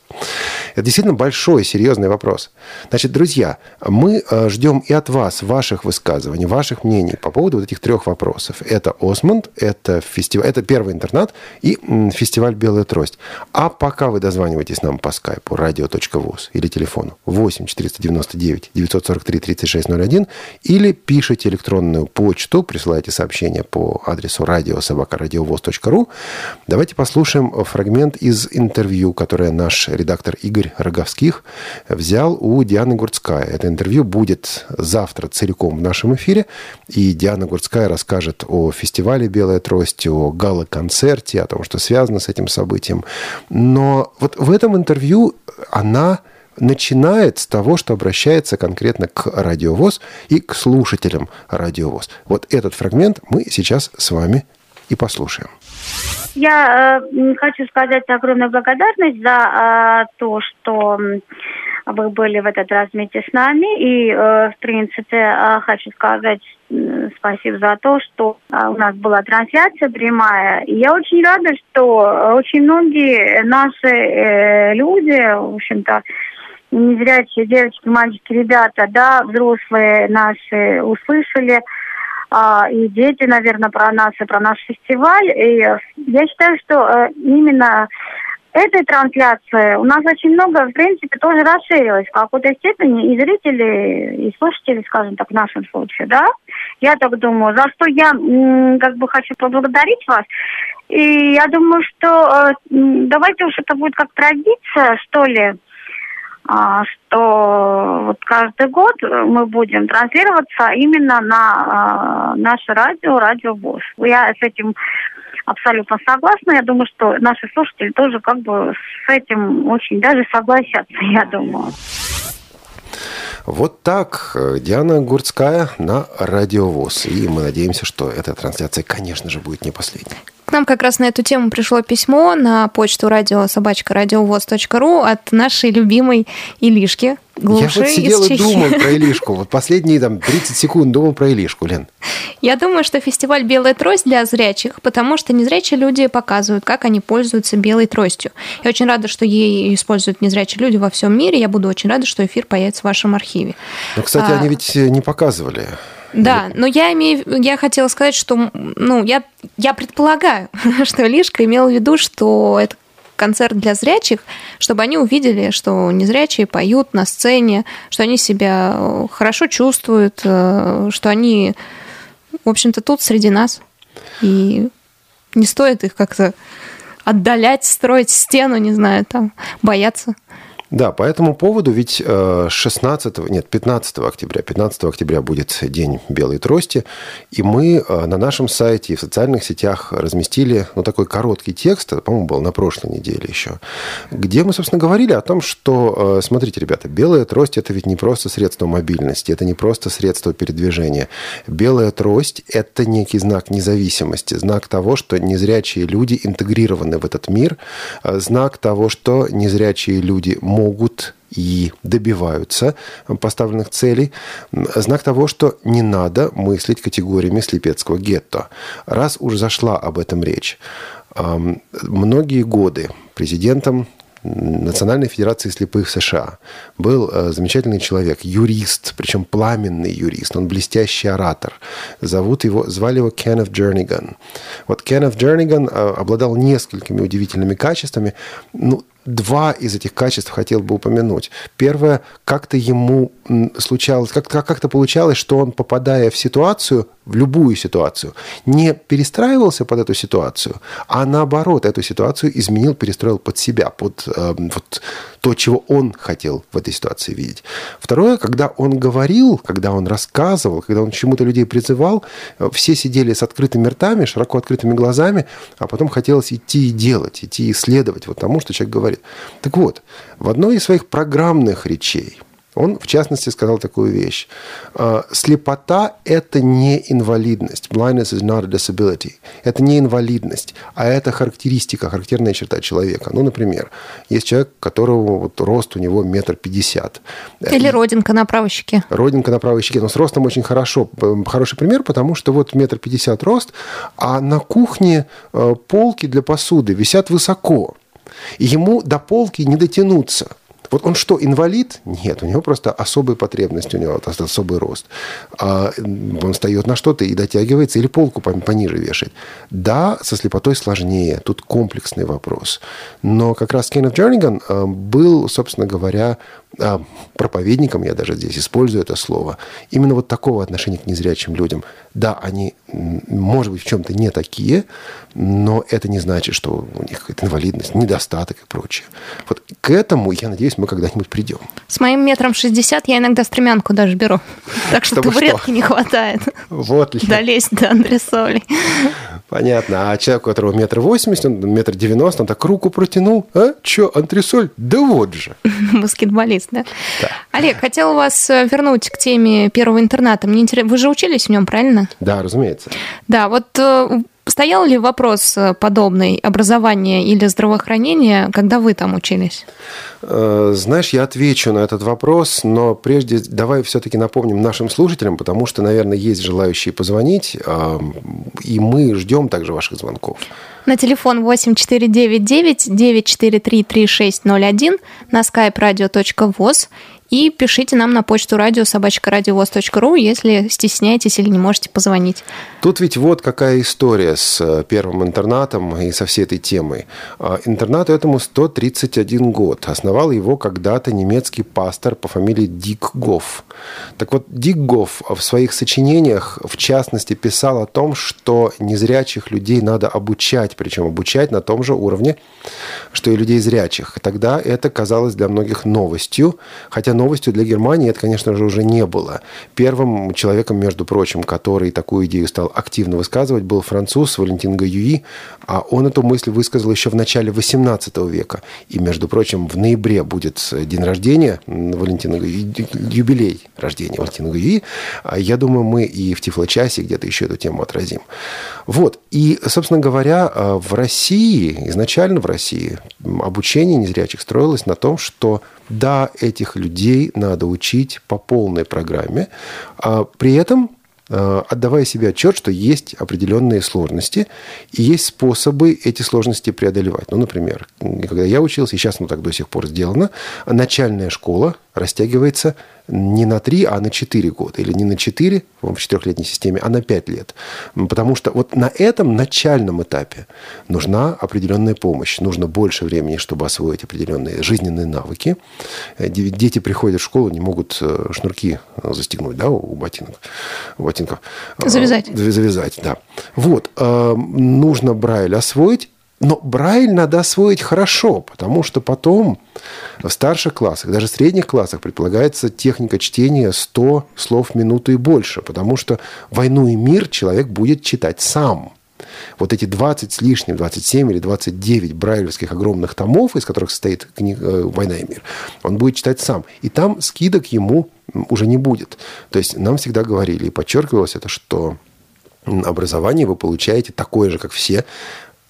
это действительно большой, серьезный вопрос. Значит, друзья, мы э, ждем и от вас ваших высказываний, ваших мнений по поводу вот этих трех вопросов. Это Осмонд, это фестиваль, это первый интернат и фестиваль «Белая трость». А пока вы дозваниваетесь нам по скайпу radio.voz или телефону 8 499 943 3601 или пишите электронную почту, присылайте сообщение по адресу радиособакарадиовоз.ру. Давайте послушаем фрагмент из интервью, которое наш редактор Игорь Роговских взял у Дианы Гурцкая. Это интервью будет завтра целиком в нашем эфире. И Диана Гурцкая расскажет о фестивале «Белая трость», о гала-концерте, о том, что связано с этим событием. Но вот в этом интервью она начинает с того, что обращается конкретно к радиовоз и к слушателям радиовоз. Вот этот фрагмент мы сейчас с вами и послушаем. Я э, хочу сказать огромную благодарность за э, то, что вы были в этот раз вместе с нами. И, э, в принципе, э, хочу сказать э, спасибо за то, что э, у нас была трансляция прямая. И я очень рада, что очень многие наши э, люди, в общем-то, незрячие девочки, мальчики, ребята, да, взрослые наши услышали а, и дети, наверное, про нас и про наш фестиваль. И я считаю, что э, именно этой трансляции у нас очень много, в принципе, тоже расширилось в какой-то степени и зрители, и слушатели, скажем так, в нашем случае, да. Я так думаю, за что я как бы хочу поблагодарить вас. И я думаю, что э, давайте уж это будет как традиция, что ли, что вот каждый год мы будем транслироваться именно на а, наше радио, радио ВОЗ. Я с этим абсолютно согласна. Я думаю, что наши слушатели тоже как бы с этим очень даже согласятся, я думаю. Вот так Диана Гурцкая на Радиовоз. И мы надеемся, что эта трансляция, конечно же, будет не последней. К нам как раз на эту тему пришло письмо на почту радио собачка радиовоз.ру от нашей любимой Илишки. Глуши Я вот сидел и думал про [LAUGHS] Илишку. Вот последние там 30 секунд думал про Илишку, Лен. Я думаю, что фестиваль «Белая трость» для зрячих, потому что незрячие люди показывают, как они пользуются белой тростью. Я очень рада, что ей используют незрячие люди во всем мире. Я буду очень рада, что эфир появится в вашем архиве. Ну, кстати, а... они ведь не показывали. Да, но я имею, я хотела сказать, что, ну, я, я предполагаю, [LAUGHS] что Лишка имел в виду, что это концерт для зрячих, чтобы они увидели, что незрячие поют на сцене, что они себя э, хорошо чувствуют, э, что они, в общем-то, тут среди нас. И не стоит их как-то отдалять, строить стену, не знаю, там, бояться. Да, по этому поводу ведь 16, э, нет, 15 октября, 15 октября будет День белой трости, и мы э, на нашем сайте и в социальных сетях разместили ну, такой короткий текст, это, по-моему, был на прошлой неделе еще, где мы, собственно, говорили о том, что, э, смотрите, ребята, белая трость – это ведь не просто средство мобильности, это не просто средство передвижения. Белая трость – это некий знак независимости, знак того, что незрячие люди интегрированы в этот мир, знак того, что незрячие люди могут и добиваются поставленных целей, знак того, что не надо мыслить категориями слепецкого гетто. Раз уж зашла об этом речь, многие годы президентом Национальной Федерации слепых США. Был э, замечательный человек, юрист, причем пламенный юрист, он блестящий оратор. Зовут его, звали его Кеннет Джерниган. Вот Кеннет Джерниган э, обладал несколькими удивительными качествами. Ну, два из этих качеств хотел бы упомянуть. Первое, как-то ему случалось, как-то как получалось, что он, попадая в ситуацию, в любую ситуацию, не перестраивался под эту ситуацию, а наоборот, эту ситуацию изменил, перестроил под себя, под э, вот то, чего он хотел в этой ситуации видеть. Второе, когда он говорил, когда он рассказывал, когда он чему-то людей призывал, э, все сидели с открытыми ртами, широко открытыми глазами, а потом хотелось идти и делать, идти и исследовать вот тому, что человек говорит. Так вот, в одной из своих программных речей он, в частности, сказал такую вещь. «А, Слепота – это не инвалидность. Blindness is not a disability. Это не инвалидность, а это характеристика, характерная черта человека. Ну, например, есть человек, которого вот рост у него метр пятьдесят. Или родинка на правой щеке. Родинка на правой щеке. Но с ростом очень хорошо. Хороший пример, потому что вот метр пятьдесят рост, а на кухне э, полки для посуды висят высоко. И ему до полки не дотянуться. Вот он что, инвалид? Нет, у него просто особые потребности, у него особый рост. А он встает на что-то и дотягивается, или полку пониже вешает. Да, со слепотой сложнее, тут комплексный вопрос. Но как раз Кеннет Джерниган э, был, собственно говоря, э, проповедником, я даже здесь использую это слово, именно вот такого отношения к незрячим людям. Да, они, может быть, в чем-то не такие, но это не значит, что у них инвалидность, недостаток и прочее. Вот к этому, я надеюсь, мы когда-нибудь придем. С моим метром шестьдесят я иногда стремянку даже беру. [LAUGHS] Так что табуретки не хватает. Вот. Долезть до андресолей. Понятно. А человек, у которого метр восемьдесят, он метр девяносто, он так руку протянул. А? Че, антресоль? Да вот же. [LAUGHS] Баскетболист, да? Да. Олег, хотела вас э, вернуть к теме первого интерната. Мне интересно, вы же учились в нем, правильно? Да, разумеется. Да, вот э, стоял ли вопрос э, подобный образования или здравоохранения, когда вы там учились? Э, Знаешь, я отвечу на этот вопрос, но прежде давай все-таки напомним нашим слушателям, потому что, наверное, есть желающие позвонить, и мы ждем также ваших звонков. На телефон 8499-943-3601, на skype radio.voz и пишите нам на почту радио собачка.радиовоз.ру, если стесняетесь или не можете позвонить. Тут ведь вот какая история с э, первым интернатом и со всей этой темой. А, Интернату этому 131 год. Основал его когда-то немецкий пастор по фамилии Дик Гофф. Так вот, Дик в своих сочинениях, в частности, писал о том, что незрячих людей надо обучать, причем обучать на том же уровне, что и людей зрячих. Тогда это казалось для многих новостью, хотя новостью для Германии это, конечно же, уже не было. Первым человеком, между прочим, который такую идею стал активно высказывать, был француз Валентин Гаюи, а он эту мысль высказал еще в начале XVIII века. И, между прочим, в ноябре будет день рождения Валентина юбилей рождения Валентина Гаюи. А Я думаю, мы и в Тифлочасе где-то еще эту тему отразим. Вот. И, собственно говоря, в России, изначально в России, обучение незрячих строилось на том, что да, этих людей надо учить по полной программе, а при этом э, отдавая себе отчет, что есть определенные сложности и есть способы эти сложности преодолевать. Ну, например, когда я учился, и сейчас оно так до сих пор сделано, начальная школа растягивается не на 3, а на 4 года. Или не на 4 в четырехлетней системе, а на 5 лет. Потому что вот на этом начальном этапе нужна определенная помощь. Нужно больше времени, чтобы освоить определенные жизненные навыки. Э, Дети приходят в школу, не могут э, шнурки застегнуть да, у ботинок. У ботинков. Завязать. Завязать, да. Вот. Нужно Брайль освоить, но Брайль надо освоить хорошо, потому что потом в старших классах, даже в средних классах предполагается техника чтения 100 слов в минуту и больше, потому что «Войну и мир» человек будет читать сам. Вот эти 20 с лишним, 27 или 29 брайлевских огромных томов, из которых состоит книга «Война и мир», он будет читать сам. И там скидок ему уже не будет. То есть нам всегда говорили и подчеркивалось это, что образование вы получаете такое же, как все,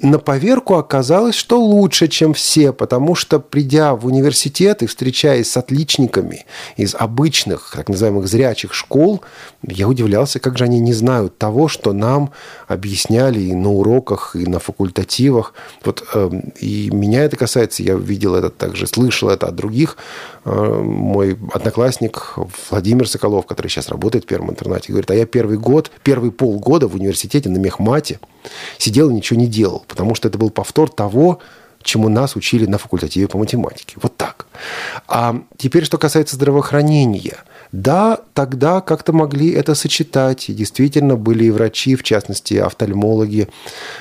на поверку оказалось, что лучше, чем все, потому что, придя в университет и встречаясь с отличниками из обычных, так называемых, зрячих школ, я удивлялся, как же они не знают того, что нам объясняли и на уроках, и на факультативах. Вот, э, и меня это касается, я видел это также, слышал это от других. Э, мой одноклассник Владимир Соколов, который сейчас работает в первом интернате, говорит, а я первый год, первый полгода в университете на мехмате сидел и ничего не делал, потому что это был повтор того, чему нас учили на факультативе по математике. Вот так. А теперь, что касается здравоохранения – да, тогда как-то могли это сочетать. И действительно были и врачи, в частности, офтальмологи,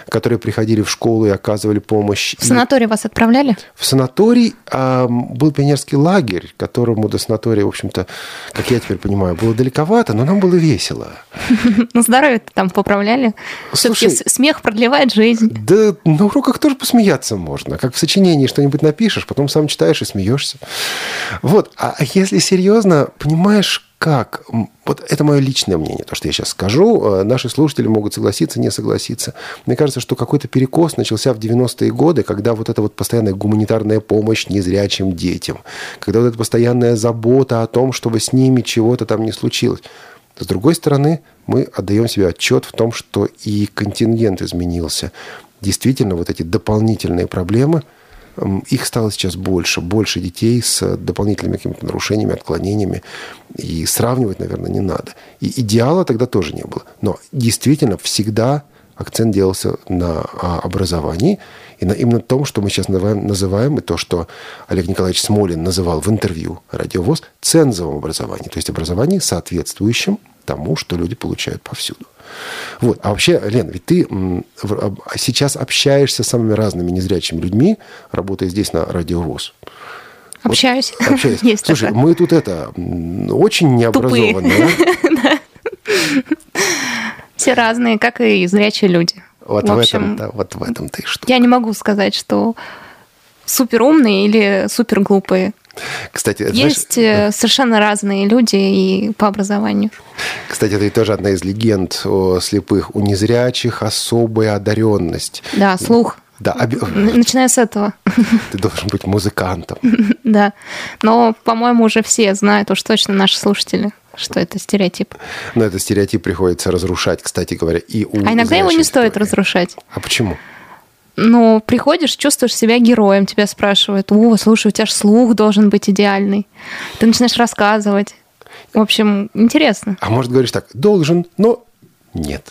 которые приходили в школу и оказывали помощь. В санаторий вас отправляли? В санаторий э, был пионерский лагерь, которому до санатория, в общем-то, как я теперь понимаю, было далековато, но нам было весело. [LAUGHS] Ну, здоровье там поправляли. Все-таки смех продлевает жизнь. Да на уроках тоже посмеяться можно. Как в сочинении что-нибудь напишешь, потом сам читаешь и смеешься. Вот. А если серьезно, знаешь, как? Вот это мое личное мнение, то, что я сейчас скажу. Э, наши слушатели могут согласиться, не согласиться. Мне кажется, что какой-то перекос начался в 90-е годы, когда вот эта вот постоянная гуманитарная помощь незрячим детям, когда вот эта постоянная забота о том, чтобы с ними чего-то там не случилось. С другой стороны, мы отдаем себе отчет в том, что и контингент изменился. Действительно, вот эти дополнительные проблемы – их стало сейчас больше, больше детей с дополнительными какими-то нарушениями, отклонениями. И сравнивать, наверное, не надо. И идеала тогда тоже не было. Но действительно всегда акцент делался на а, образовании и на именно том, что мы сейчас называем, называем и то, что Олег Николаевич Смолин называл в интервью «Радиовоз» цензовым образованием, то есть образованием, соответствующим тому, что люди получают повсюду. Вот. А вообще, Лен, ведь ты сейчас общаешься с самыми разными незрячими людьми, работая здесь на Радио ВОЗ. Общаюсь. Вот, общаюсь. [LAUGHS] Есть Слушай, такое. мы тут это очень необразованные. [LAUGHS] Все разные, как и зрячие люди. Вот в, этом, да, вот в этом ты что. Я не могу сказать, что супер умные или супер глупые. Кстати, есть знаешь, э, совершенно разные люди и по образованию. Кстати, это тоже одна из легенд о слепых. У незрячих особая одаренность. Да, слух. Да, об... начиная с этого. [LAUGHS] Ты должен быть музыкантом. Да, но, по-моему, уже все знают, уж точно наши слушатели что это стереотип. Но этот стереотип приходится разрушать, кстати говоря, и у А иногда его не стоит разрушать. А почему? Ну, приходишь, чувствуешь себя героем, тебя спрашивают, о, слушай, у тебя же слух должен быть идеальный. Ты начинаешь рассказывать. В общем, интересно. А может, говоришь так, должен, но нет.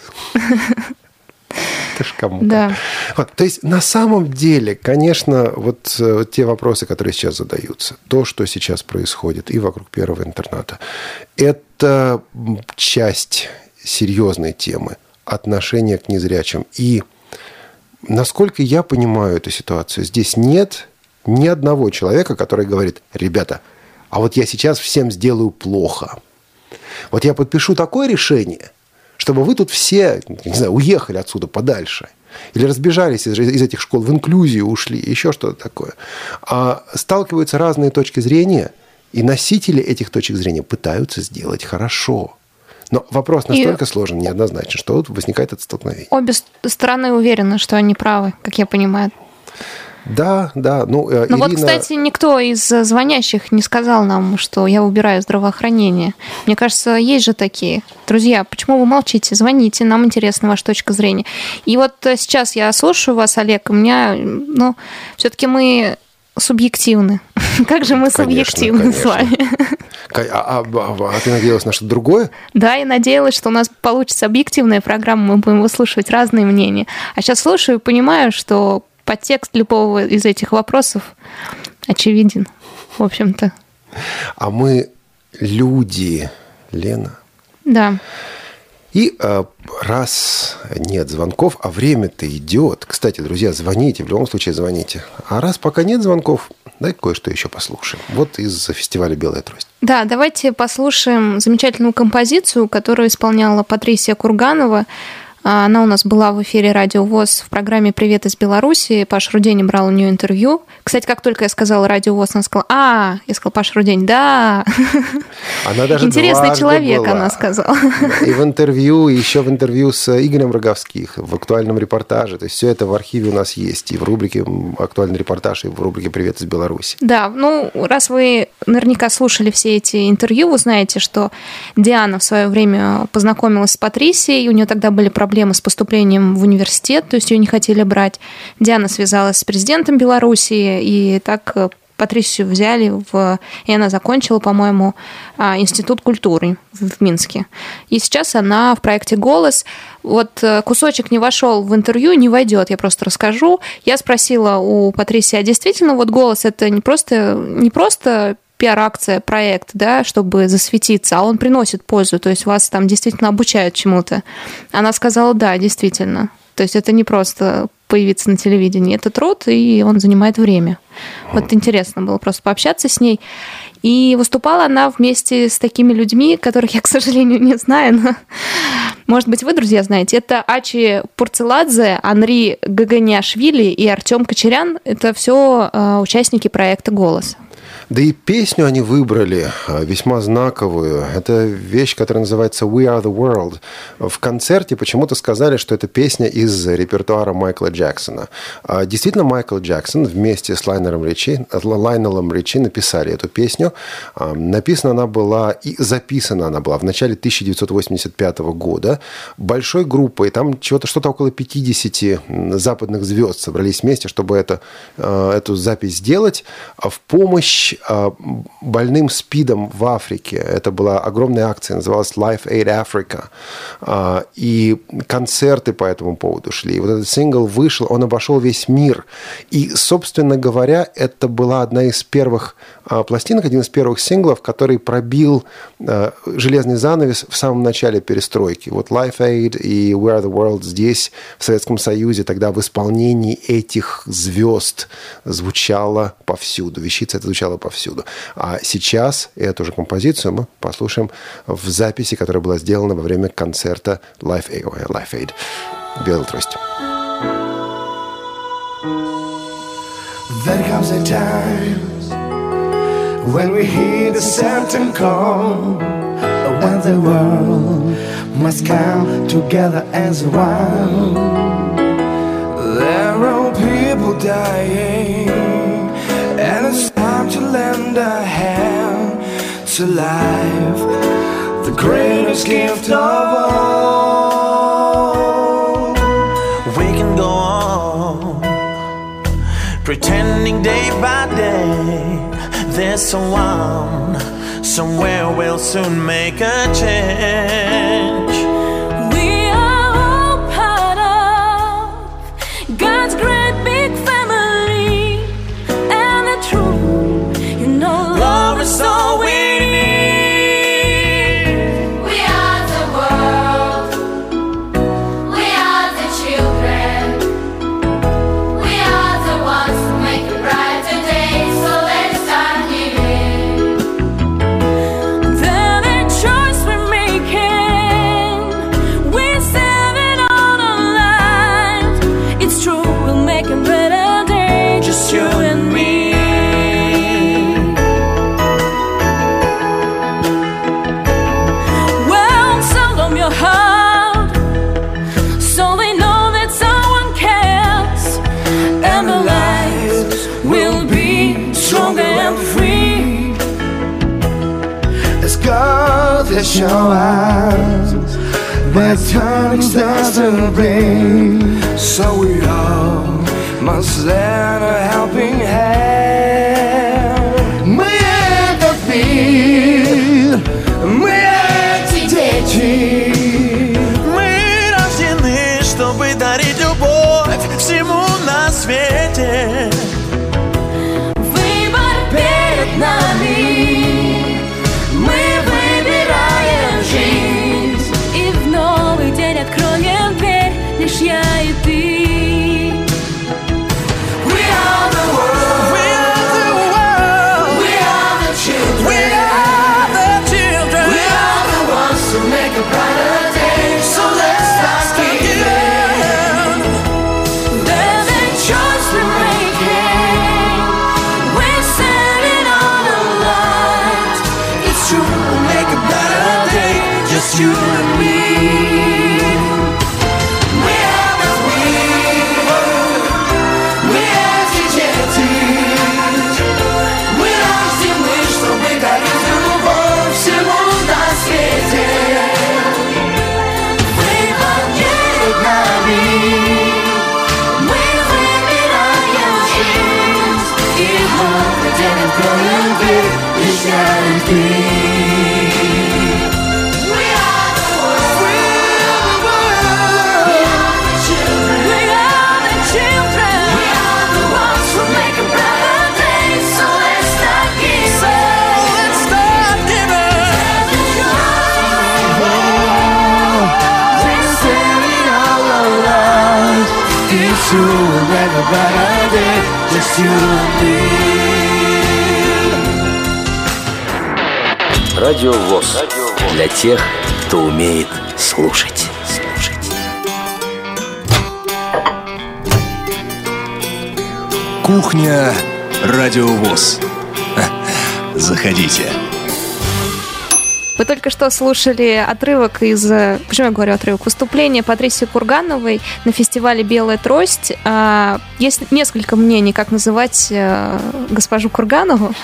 Ты ж кому Да. Вот, то есть на самом деле, конечно, вот э, те вопросы, которые сейчас задаются, то, что сейчас происходит и вокруг первого интерната, это часть серьезной темы отношения к незрячим. И насколько я понимаю эту ситуацию, здесь нет ни одного человека, который говорит, ребята, а вот я сейчас всем сделаю плохо. Вот я подпишу такое решение, чтобы вы тут все, не знаю, уехали отсюда подальше. Или разбежались из, из этих школ в инклюзию, ушли, еще что-то такое. А сталкиваются разные точки зрения, и носители этих точек зрения пытаются сделать хорошо. Но вопрос настолько и... сложен, неоднозначен, что вот возникает это столкновение. Обе стороны уверены, что они правы, как я понимаю. Да, да. Ну, э, Но Ирина... вот, кстати, никто из звонящих не сказал нам, что я убираю здравоохранение. Мне кажется, есть же такие. Друзья, почему вы молчите? Звоните, нам интересна ваша точка зрения. И вот э, сейчас я слушаю вас, Олег, у меня, ну, все-таки мы субъективны. [LAUGHS] Как же мы субъективны конечно. с вами? А, а, а, а ты надеялась на что-то другое? Да, я надеялась, что у нас получится объективная программа, мы будем выслушивать разные мнения. А сейчас слушаю и понимаю, что подтекст любого из этих вопросов очевиден, в общем-то. А мы люди, Лена. Да. И э, раз нет звонков, а время-то идет. Кстати, друзья, звоните, в любом случае звоните. А раз пока нет звонков, дай кое-что еще послушаем. Вот из фестиваля «Белая трость». Да, давайте послушаем замечательную композицию, которую исполняла Патрисия Курганова она у нас была в эфире Радио ВОЗ в программе «Привет из Беларуси». Паш Рудень брал у нее интервью. Кстати, как только я сказала «Радио ВОЗ», она сказала «А!» Я сказала «Паш Рудень, да!» Она даже Интересный человек, была. она сказала. И в интервью, и еще в интервью с Игорем Роговских, в актуальном репортаже. То есть все это в архиве у нас есть. И в рубрике «Актуальный репортаж», и в рубрике «Привет из Беларуси». Да, ну, раз вы наверняка слушали все эти интервью, вы знаете, что Диана в свое время познакомилась с Патрисией, у нее тогда были проблемы проблемы с поступлением в университет, то есть ее не хотели брать. Диана связалась с президентом Белоруссии, и так э, Патрисию взяли, в... и она закончила, по-моему, а, Институт культуры в Минске. И сейчас она в проекте «Голос». Вот э, кусочек не вошел в интервью, не войдет, я просто расскажу. Я спросила у Патрисии, а действительно вот «Голос» — это не просто, не просто пиар-акция, проект, да, чтобы засветиться, а он приносит пользу, то есть вас там действительно обучают чему-то. Она сказала, да, действительно. То есть это не просто появиться на телевидении, это труд, и он занимает время. Вот интересно было просто пообщаться с ней. И выступала она вместе с такими людьми, которых я, к сожалению, не знаю, но, может быть, вы, друзья, знаете. Это Ачи Пурцеладзе, Анри Гаганяшвили и Артем Кочерян. Это все э, участники проекта «Голос». Да и песню они выбрали а, весьма знаковую. Это вещь, которая называется «We are the world». В концерте почему-то сказали, что это песня из репертуара Майкла Джексона. А, действительно, Майкл Джексон вместе с Лайнером Ричи, Лайнелом Ричи написали эту песню. А, написана она была и записана она была в начале 1985 года большой группой. Там чего-то что-то около 50 западных звезд собрались вместе, чтобы это, эту запись сделать. В помощь а, больным СПИДом в Африке. Это была огромная акция, называлась Life Aid Africa. А, и концерты по этому поводу шли. И вот этот сингл вышел, он обошел весь мир. И, собственно говоря, это была одна из первых а, пластинок, один из первых синглов, который пробил железный занавес в самом начале перестройки. Вот Life Aid и We Are the World здесь, в Советском Союзе, тогда в исполнении этих звезд звучало повсюду. Вещица это звучала повсюду. А сейчас эту же композицию мы послушаем в записи, которая была сделана во время концерта Life Aid. Life Aid. Белый трость. There comes a time when we hear the certain call, when the world must come together as one. There are people dying, to lend a hand to life, the greatest gift of all. We can go on pretending day by day there's someone somewhere we'll soon make a change. Shown us that turning stars to rain. So we all must lend a helping Радио ВОЗ. Для тех, кто умеет слушать. Кухня Радио ВОЗ. [LAUGHS] Заходите. Вы только что слушали отрывок из... э, Почему я говорю отрывок? Выступление Патрисии Кургановой на фестивале «Белая трость». А, Есть несколько мнений, как называть э, госпожу Курганову.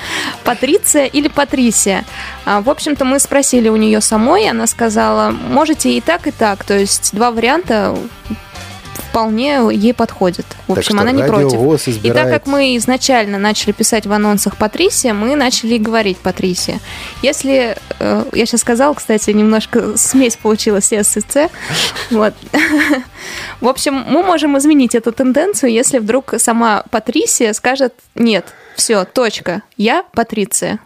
Патриция или Патрисия. А, В общем-то, мы спросили у нее самой, она сказала, можете и так, и так. То есть два варианта вполне ей подходят. В Так общем, что она не против. ВОЗ И так избирает- как мы изначально начали писать в анонсах Патрисия, мы начали говорить Патрисия. Если, э, я сейчас сказала, кстати, немножко [LAUGHS] смесь получилась с и С. Вот. [LAUGHS] В общем, мы можем изменить эту тенденцию, если вдруг сама Патрисия скажет, нет, все, точка, я Патриция.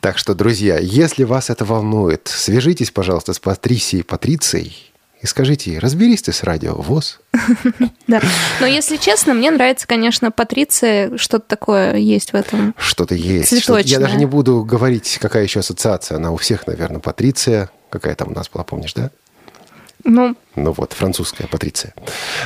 Так что, друзья, если вас это волнует, свяжитесь, пожалуйста, с Патрисией Патрицией и скажите ей, разберись ты с радио ВОЗ. Да. Но если честно, мне нравится, конечно, Патриция, что-то такое есть в этом. Что-то есть. Цветочное. Я даже не буду говорить, какая еще ассоциация. Она у всех, наверное, Патриция. Какая там у нас была, помнишь, да? Ну, Ну вот, французская Патриция.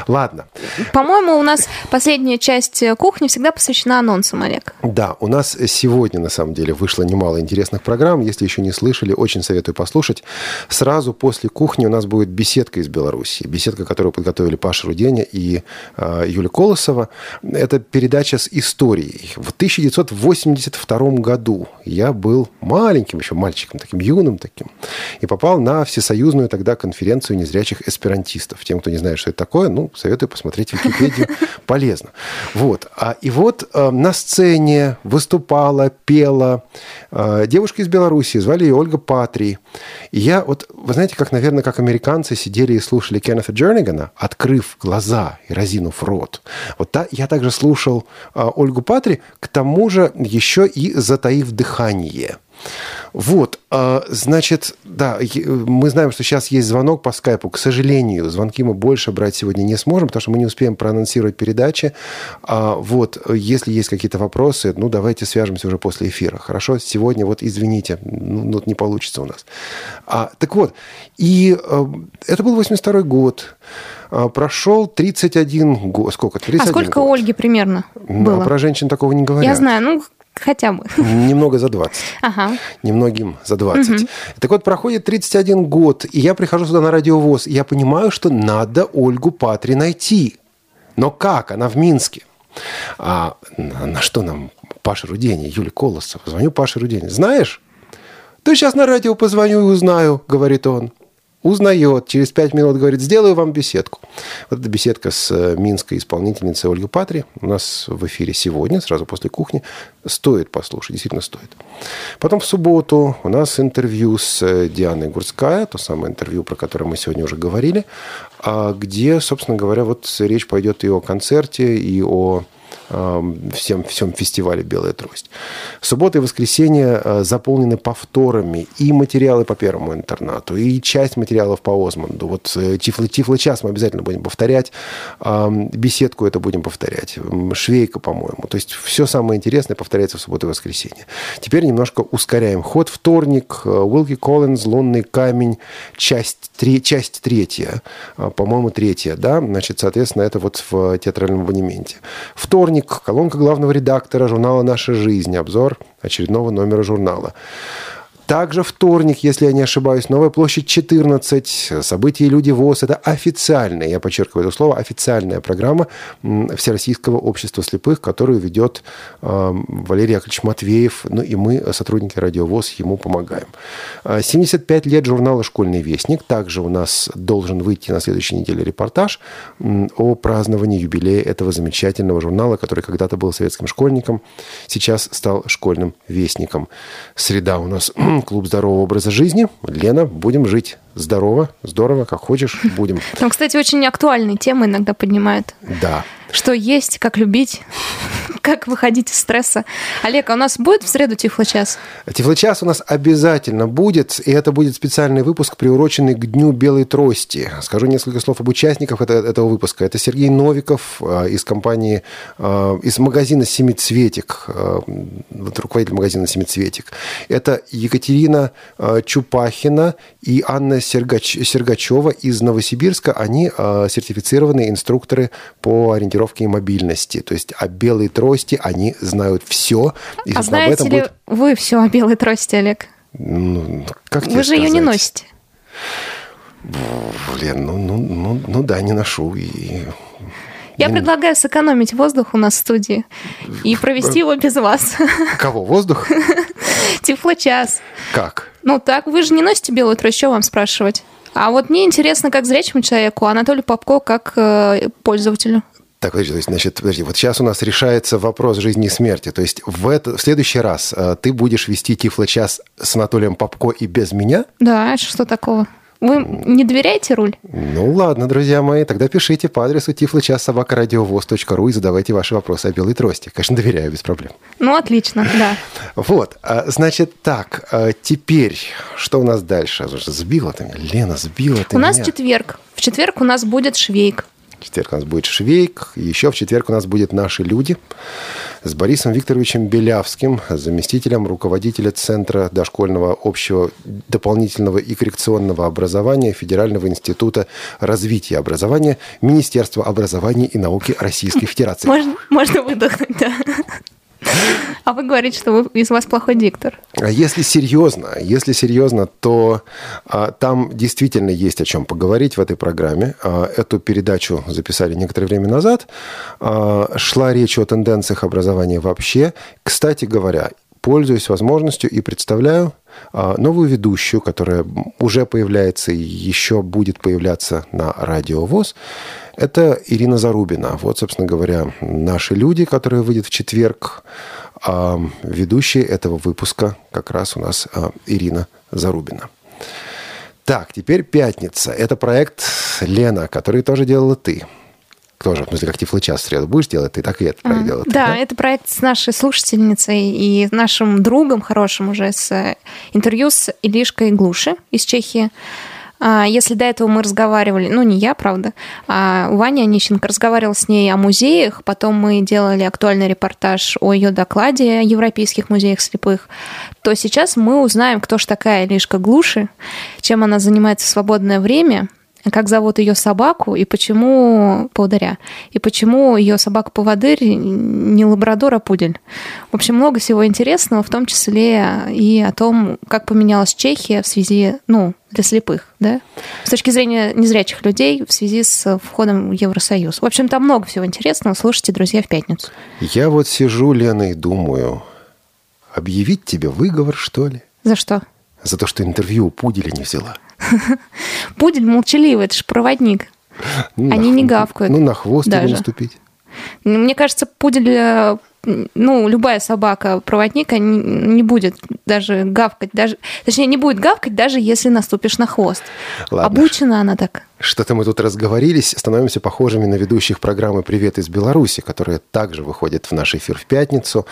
Ладно. по-моему, у нас последняя часть э, кухни всегда посвящена анонсам, Олег. Да, у нас сегодня, на самом деле, вышло немало интересных программ. Если еще не слышали, очень советую послушать. Сразу после кухни у нас будет беседка из Беларуси. Беседка, которую подготовили Паша Руденя и э, Юля Колосова. Это передача с историей. В 1982 году я был маленьким еще мальчиком, таким юным таким, и попал на всесоюзную тогда конференцию незрячих эсперантистов. Тем, кто не знает, что это такое, ну, советую посмотреть Википедию. [LAUGHS] Полезно. Вот. А, и вот э, на сцене выступала, пела э, девушка из Беларуси, звали ее Ольга Патри. И я вот, вы знаете, как, наверное, как американцы сидели и слушали Кеннета Джернигана, открыв глаза и разинув рот. Вот та, я также слушал э, Ольгу Патри, к тому же еще и затаив дыхание. Вот, а, значит, да, мы знаем, что сейчас есть звонок по скайпу. К сожалению, звонки мы больше брать сегодня не сможем, потому что мы не успеем проанонсировать передачи. А, Вот, если есть какие-то вопросы, ну, давайте свяжемся уже после эфира. Хорошо? Сегодня вот, извините, ну, ну, не получится у нас. А, так вот, и э, это был 82 год. А, Прошел 31 год. Сколько? 31 А сколько год. Ольги примерно Ну, было? а про женщин такого не говорят. Я знаю, ну, хотя бы. Немного за 20 Ага. немногим за 20. Мгм. Так вот, проходит 31 год, и я прихожу сюда на радиовоз, и я понимаю, что надо Ольгу Патри найти. Но как? Она в Минске. А на, на что нам Паша Рудени, Юля Колосов? Звоню Паше Рудени. Знаешь? Да сейчас на радио позвоню и узнаю, говорит он. Узнает. Через пять минут говорит, сделаю вам беседку. Вот эта беседка с э, минской исполнительницей Ольгой Патри у нас в эфире сегодня, сразу после кухни. Стоит послушать, действительно стоит. Потом в субботу у нас интервью с э, Дианой Гурцкая, то самое интервью, про которое мы сегодня уже говорили, а где, собственно говоря, вот речь пойдет и о концерте, и о всем, всем фестивале «Белая трость». Суббота и воскресенье э, заполнены повторами и материалы по первому интернату, и часть материалов по Озманду. Вот э, Тифло, Тифло-час мы обязательно будем повторять, эм, беседку это будем повторять, Швейка, по-моему. То есть все самое интересное повторяется в субботу и воскресенье. Теперь немножко ускоряем ход. Вторник, э, Уилки Коллинз, «Лунный камень», часть, три, часть третья, по-моему, третья, да, значит, соответственно, это вот в театральном абонементе. Вторник, колонка главного редактора журнала «Наша жизнь», обзор очередного номера журнала. Также вторник, если я не ошибаюсь, Новая площадь 14, события люди ВОЗ. Это официальная, я подчеркиваю это слово, официальная программа Всероссийского общества слепых, которую ведет э, Валерий Яковлевич Матвеев. Ну и мы, сотрудники Радио ВОЗ, ему помогаем. А, 75 лет журнала «Школьный вестник». Также у нас должен выйти на следующей неделе репортаж о праздновании юбилея этого замечательного журнала, который когда-то был советским школьником, сейчас стал школьным вестником. Среда у нас [CLEARS THROAT] клуб здорового образа жизни. Лена, будем жить здорово, здорово, как хочешь, будем. [LAUGHS] Там, кстати, очень актуальные темы иногда поднимают. Да. Что есть, как любить, [LAUGHS] как выходить из стресса. Олег, а у нас будет в среду Тифло-час? Тифлочас у нас обязательно будет, и это будет специальный выпуск, приуроченный к Дню Белой Трости. Скажу несколько слов об участниках это- этого выпуска. Это Сергей Новиков э, из компании, э, из магазина «Семицветик», э, руководитель магазина «Семицветик». Это Екатерина Чупахина и Анна Сергач- Сергачева из Новосибирска. Они сертифицированные инструкторы по ориентировке и мобильности. То есть о белой трости они знают все. И, а знаете ли будет вы все о белой трости, Олег? ну, как Вы же ее не сказать? носите. Блин, ну, ну, ну, ну да, не ношу. И... Я предлагаю сэкономить воздух у нас в студии и [LAUGHS] провести его без вас. [LAUGHS] Кого? Воздух? Тифло-час. Как? Ну так, вы же не носите белую трость, что вам спрашивать? А вот мне интересно, как зрячему человеку, Анатолию Попко как э, пользователю. Так, подожди, то есть, значит, подожди, вот сейчас у нас решается вопрос жизни и смерти. То есть в, это, в следующий раз э, ты будешь вести Тифло-час с Анатолием Попко и без меня? Да, что такого? Вы не доверяете руль? Ну ладно, друзья мои, тогда пишите по адресу тифлочас.собакарадиовоз.ру и задавайте ваши вопросы о белой трости. Конечно, доверяю, без проблем. Ну, отлично, да. [LAUGHS] Вот, а, значит, так, а, теперь, что у нас дальше? Сбила ты меня, Лена, сбила ты У нас меня. четверг. В четверг у нас будет швейк. Четверг у нас будет Швейк, еще в четверг у нас будет «Наши люди» с Борисом Викторовичем Белявским, заместителем руководителя Центра дошкольного общего дополнительного и коррекционного образования Федерального института развития образования Министерства образования и науки Российской Федерации. Можно, можно выдохнуть, да. А вы говорите, что вы, из вас плохой диктор. А Если серьезно, если серьезно, то а, там действительно есть о чем поговорить в этой программе. А, эту передачу записали некоторое время назад. А, шла речь о тенденциях образования вообще. Кстати говоря, пользуюсь возможностью и представляю новую ведущую, которая уже появляется и еще будет появляться на Радио ВОЗ. Это Ирина Зарубина. Вот, собственно говоря, наши люди, которые выйдет в четверг. А ведущая этого выпуска как раз у нас а, Ирина Зарубина. Так, теперь пятница. Это проект Лена, который тоже делала ты. Тоже, в смысле, как Тифлы час в среду будешь делать, ты так и этот проект делала. ты, Да, это проект с нашей слушательницей и нашим другом хорошим уже с э, интервью с Илишкой Глуши из Чехии. А, Если до этого мы разговаривали, ну не я, правда, а Ваня Онищенко разговаривал с ней о музеях, потом мы делали актуальный репортаж о ее докладе о европейских музеях слепых, то сейчас мы узнаем, кто же такая Илишка Глуши, чем она занимается в свободное время, как зовут ее собаку и почему поводыря, и почему ее собака-поводырь не лабрадор, а пудель. В общем, много всего интересного, в том числе и о том, как поменялась Чехия в связи, ну, для слепых, да, с точки зрения незрячих людей в связи с входом в Евросоюз. В общем, там много всего интересного. Слушайте, друзья, в пятницу. Я вот сижу, Лена, и думаю, объявить тебе выговор, что ли? За что? За то, что интервью у Пуделя не взяла. [LAUGHS] Пудель молчаливый, это же проводник. Ну, Они на- не гавкают. Ну, на хвост даже. наступить. Мне кажется, пудель, э, ну, любая собака проводника не, будет даже гавкать, даже, точнее, не будет гавкать, даже если наступишь на хвост. Ладно. Обучена она так. Что-то мы тут разговорились, становимся похожими на ведущих программы «Привет из Беларуси», которые также выходят в наш эфир в пятницу.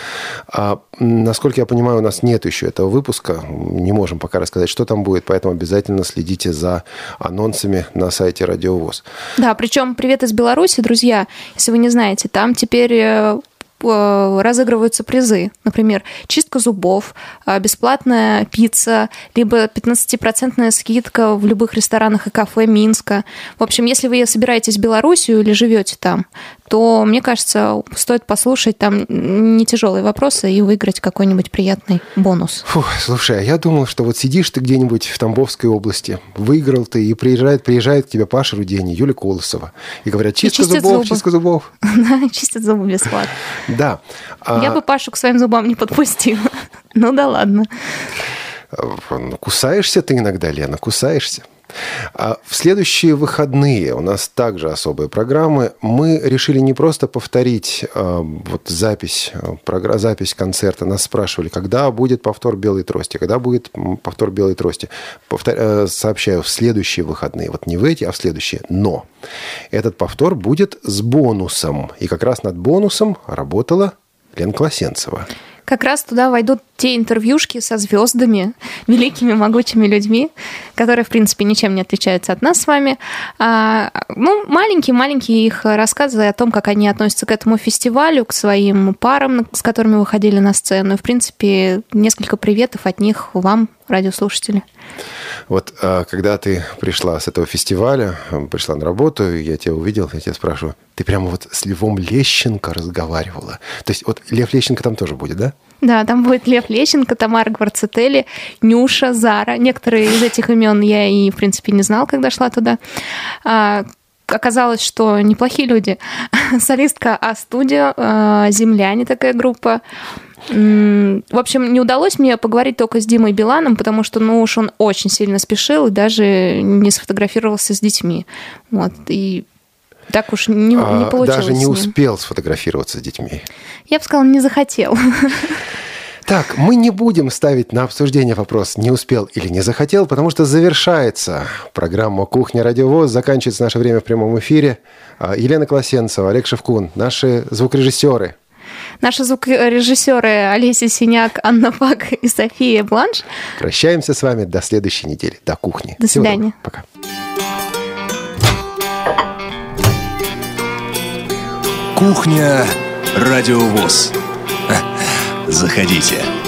А, насколько я понимаю, у нас нет еще этого выпуска. Не можем пока рассказать, что там будет, поэтому обязательно следите за анонсами на сайте Радиовоз. Да, причем привет из Беларуси, друзья, если вы не знаете, там теперь э, разыгрываются призы. Например, чистка зубов, э, бесплатная пицца, либо 15% скидка в любых ресторанах и кафе Минска. В общем, если вы собираетесь в Белоруссию или живете там, то, мне кажется, стоит послушать там не тяжелые вопросы и выиграть какой-нибудь приятный бонус. Фух, слушай, а я думал, что вот сидишь ты где-нибудь в Тамбовской области, выиграл ты, и приезжает, приезжает к тебе Паша Рудень и Юля Колосова. И говорят, чистка чистят зубов, зубы. чистка зубов. [LAUGHS] Да, чистят зубы бесплатно. Да. А, Я бы Пашу к своим зубам не подпустила. [LAUGHS] Ну да ладно. Ну, Кусаешься ты иногда, Лена, кусаешься. А в следующие выходные у нас также особые программы. Мы решили не просто повторить э, вот запись, э, програ- запись концерта. Нас спрашивали, когда будет повтор «Белой трости», когда будет повтор «Белой трости». Повтор- э, сообщаю, в следующие выходные. Вот не в эти, а в следующие. Но этот повтор будет с бонусом. И как раз над бонусом работала Лена Колосенцева. Как раз туда войдут те интервьюшки со звездами, [LAUGHS] великими, могучими людьми, которые, в принципе, ничем не отличаются от нас с вами. А, ну, маленькие-маленькие их рассказы о том, как они относятся к этому фестивалю, к своим парам, с которыми выходили на сцену. И, в принципе, несколько приветов от них вам, радиослушатели. Вот а, когда ты пришла с этого фестиваля, пришла на работу, я тебя увидел, я тебя спрашиваю, ты прямо вот с Львом Лещенко разговаривала? То есть вот Лев Лещенко там тоже будет, да? Да, там будет Лев Лещенко, Тамара Гварцетели, Нюша, Зара. Некоторые из этих имен я и, в принципе, не знала, когда шла туда. Оказалось, что неплохие люди. [LAUGHS] Солистка А-студио, а, «Земляне» такая группа. В общем, не удалось мне поговорить только с Димой Биланом, потому что, ну уж он очень сильно спешил и даже не сфотографировался с детьми. Вот, и так уж не, не А, получилось. Даже не успел сфотографироваться с детьми. Я бы сказала, не захотел. [LAUGHS] Так, мы не будем ставить на обсуждение вопрос, не успел или не захотел, потому что завершается программа «Кухня Радиовоз», заканчивается наше время в прямом эфире. А, Елена Колосенцева, Олег Шевкун, наши звукорежиссеры. Наши звукорежиссеры Олеся Синяк, Анна Фак и София Бланш. Прощаемся с вами до следующей недели, до кухни. До Всего свидания. доброго. Пока. Кухня Радиовоз. Заходите.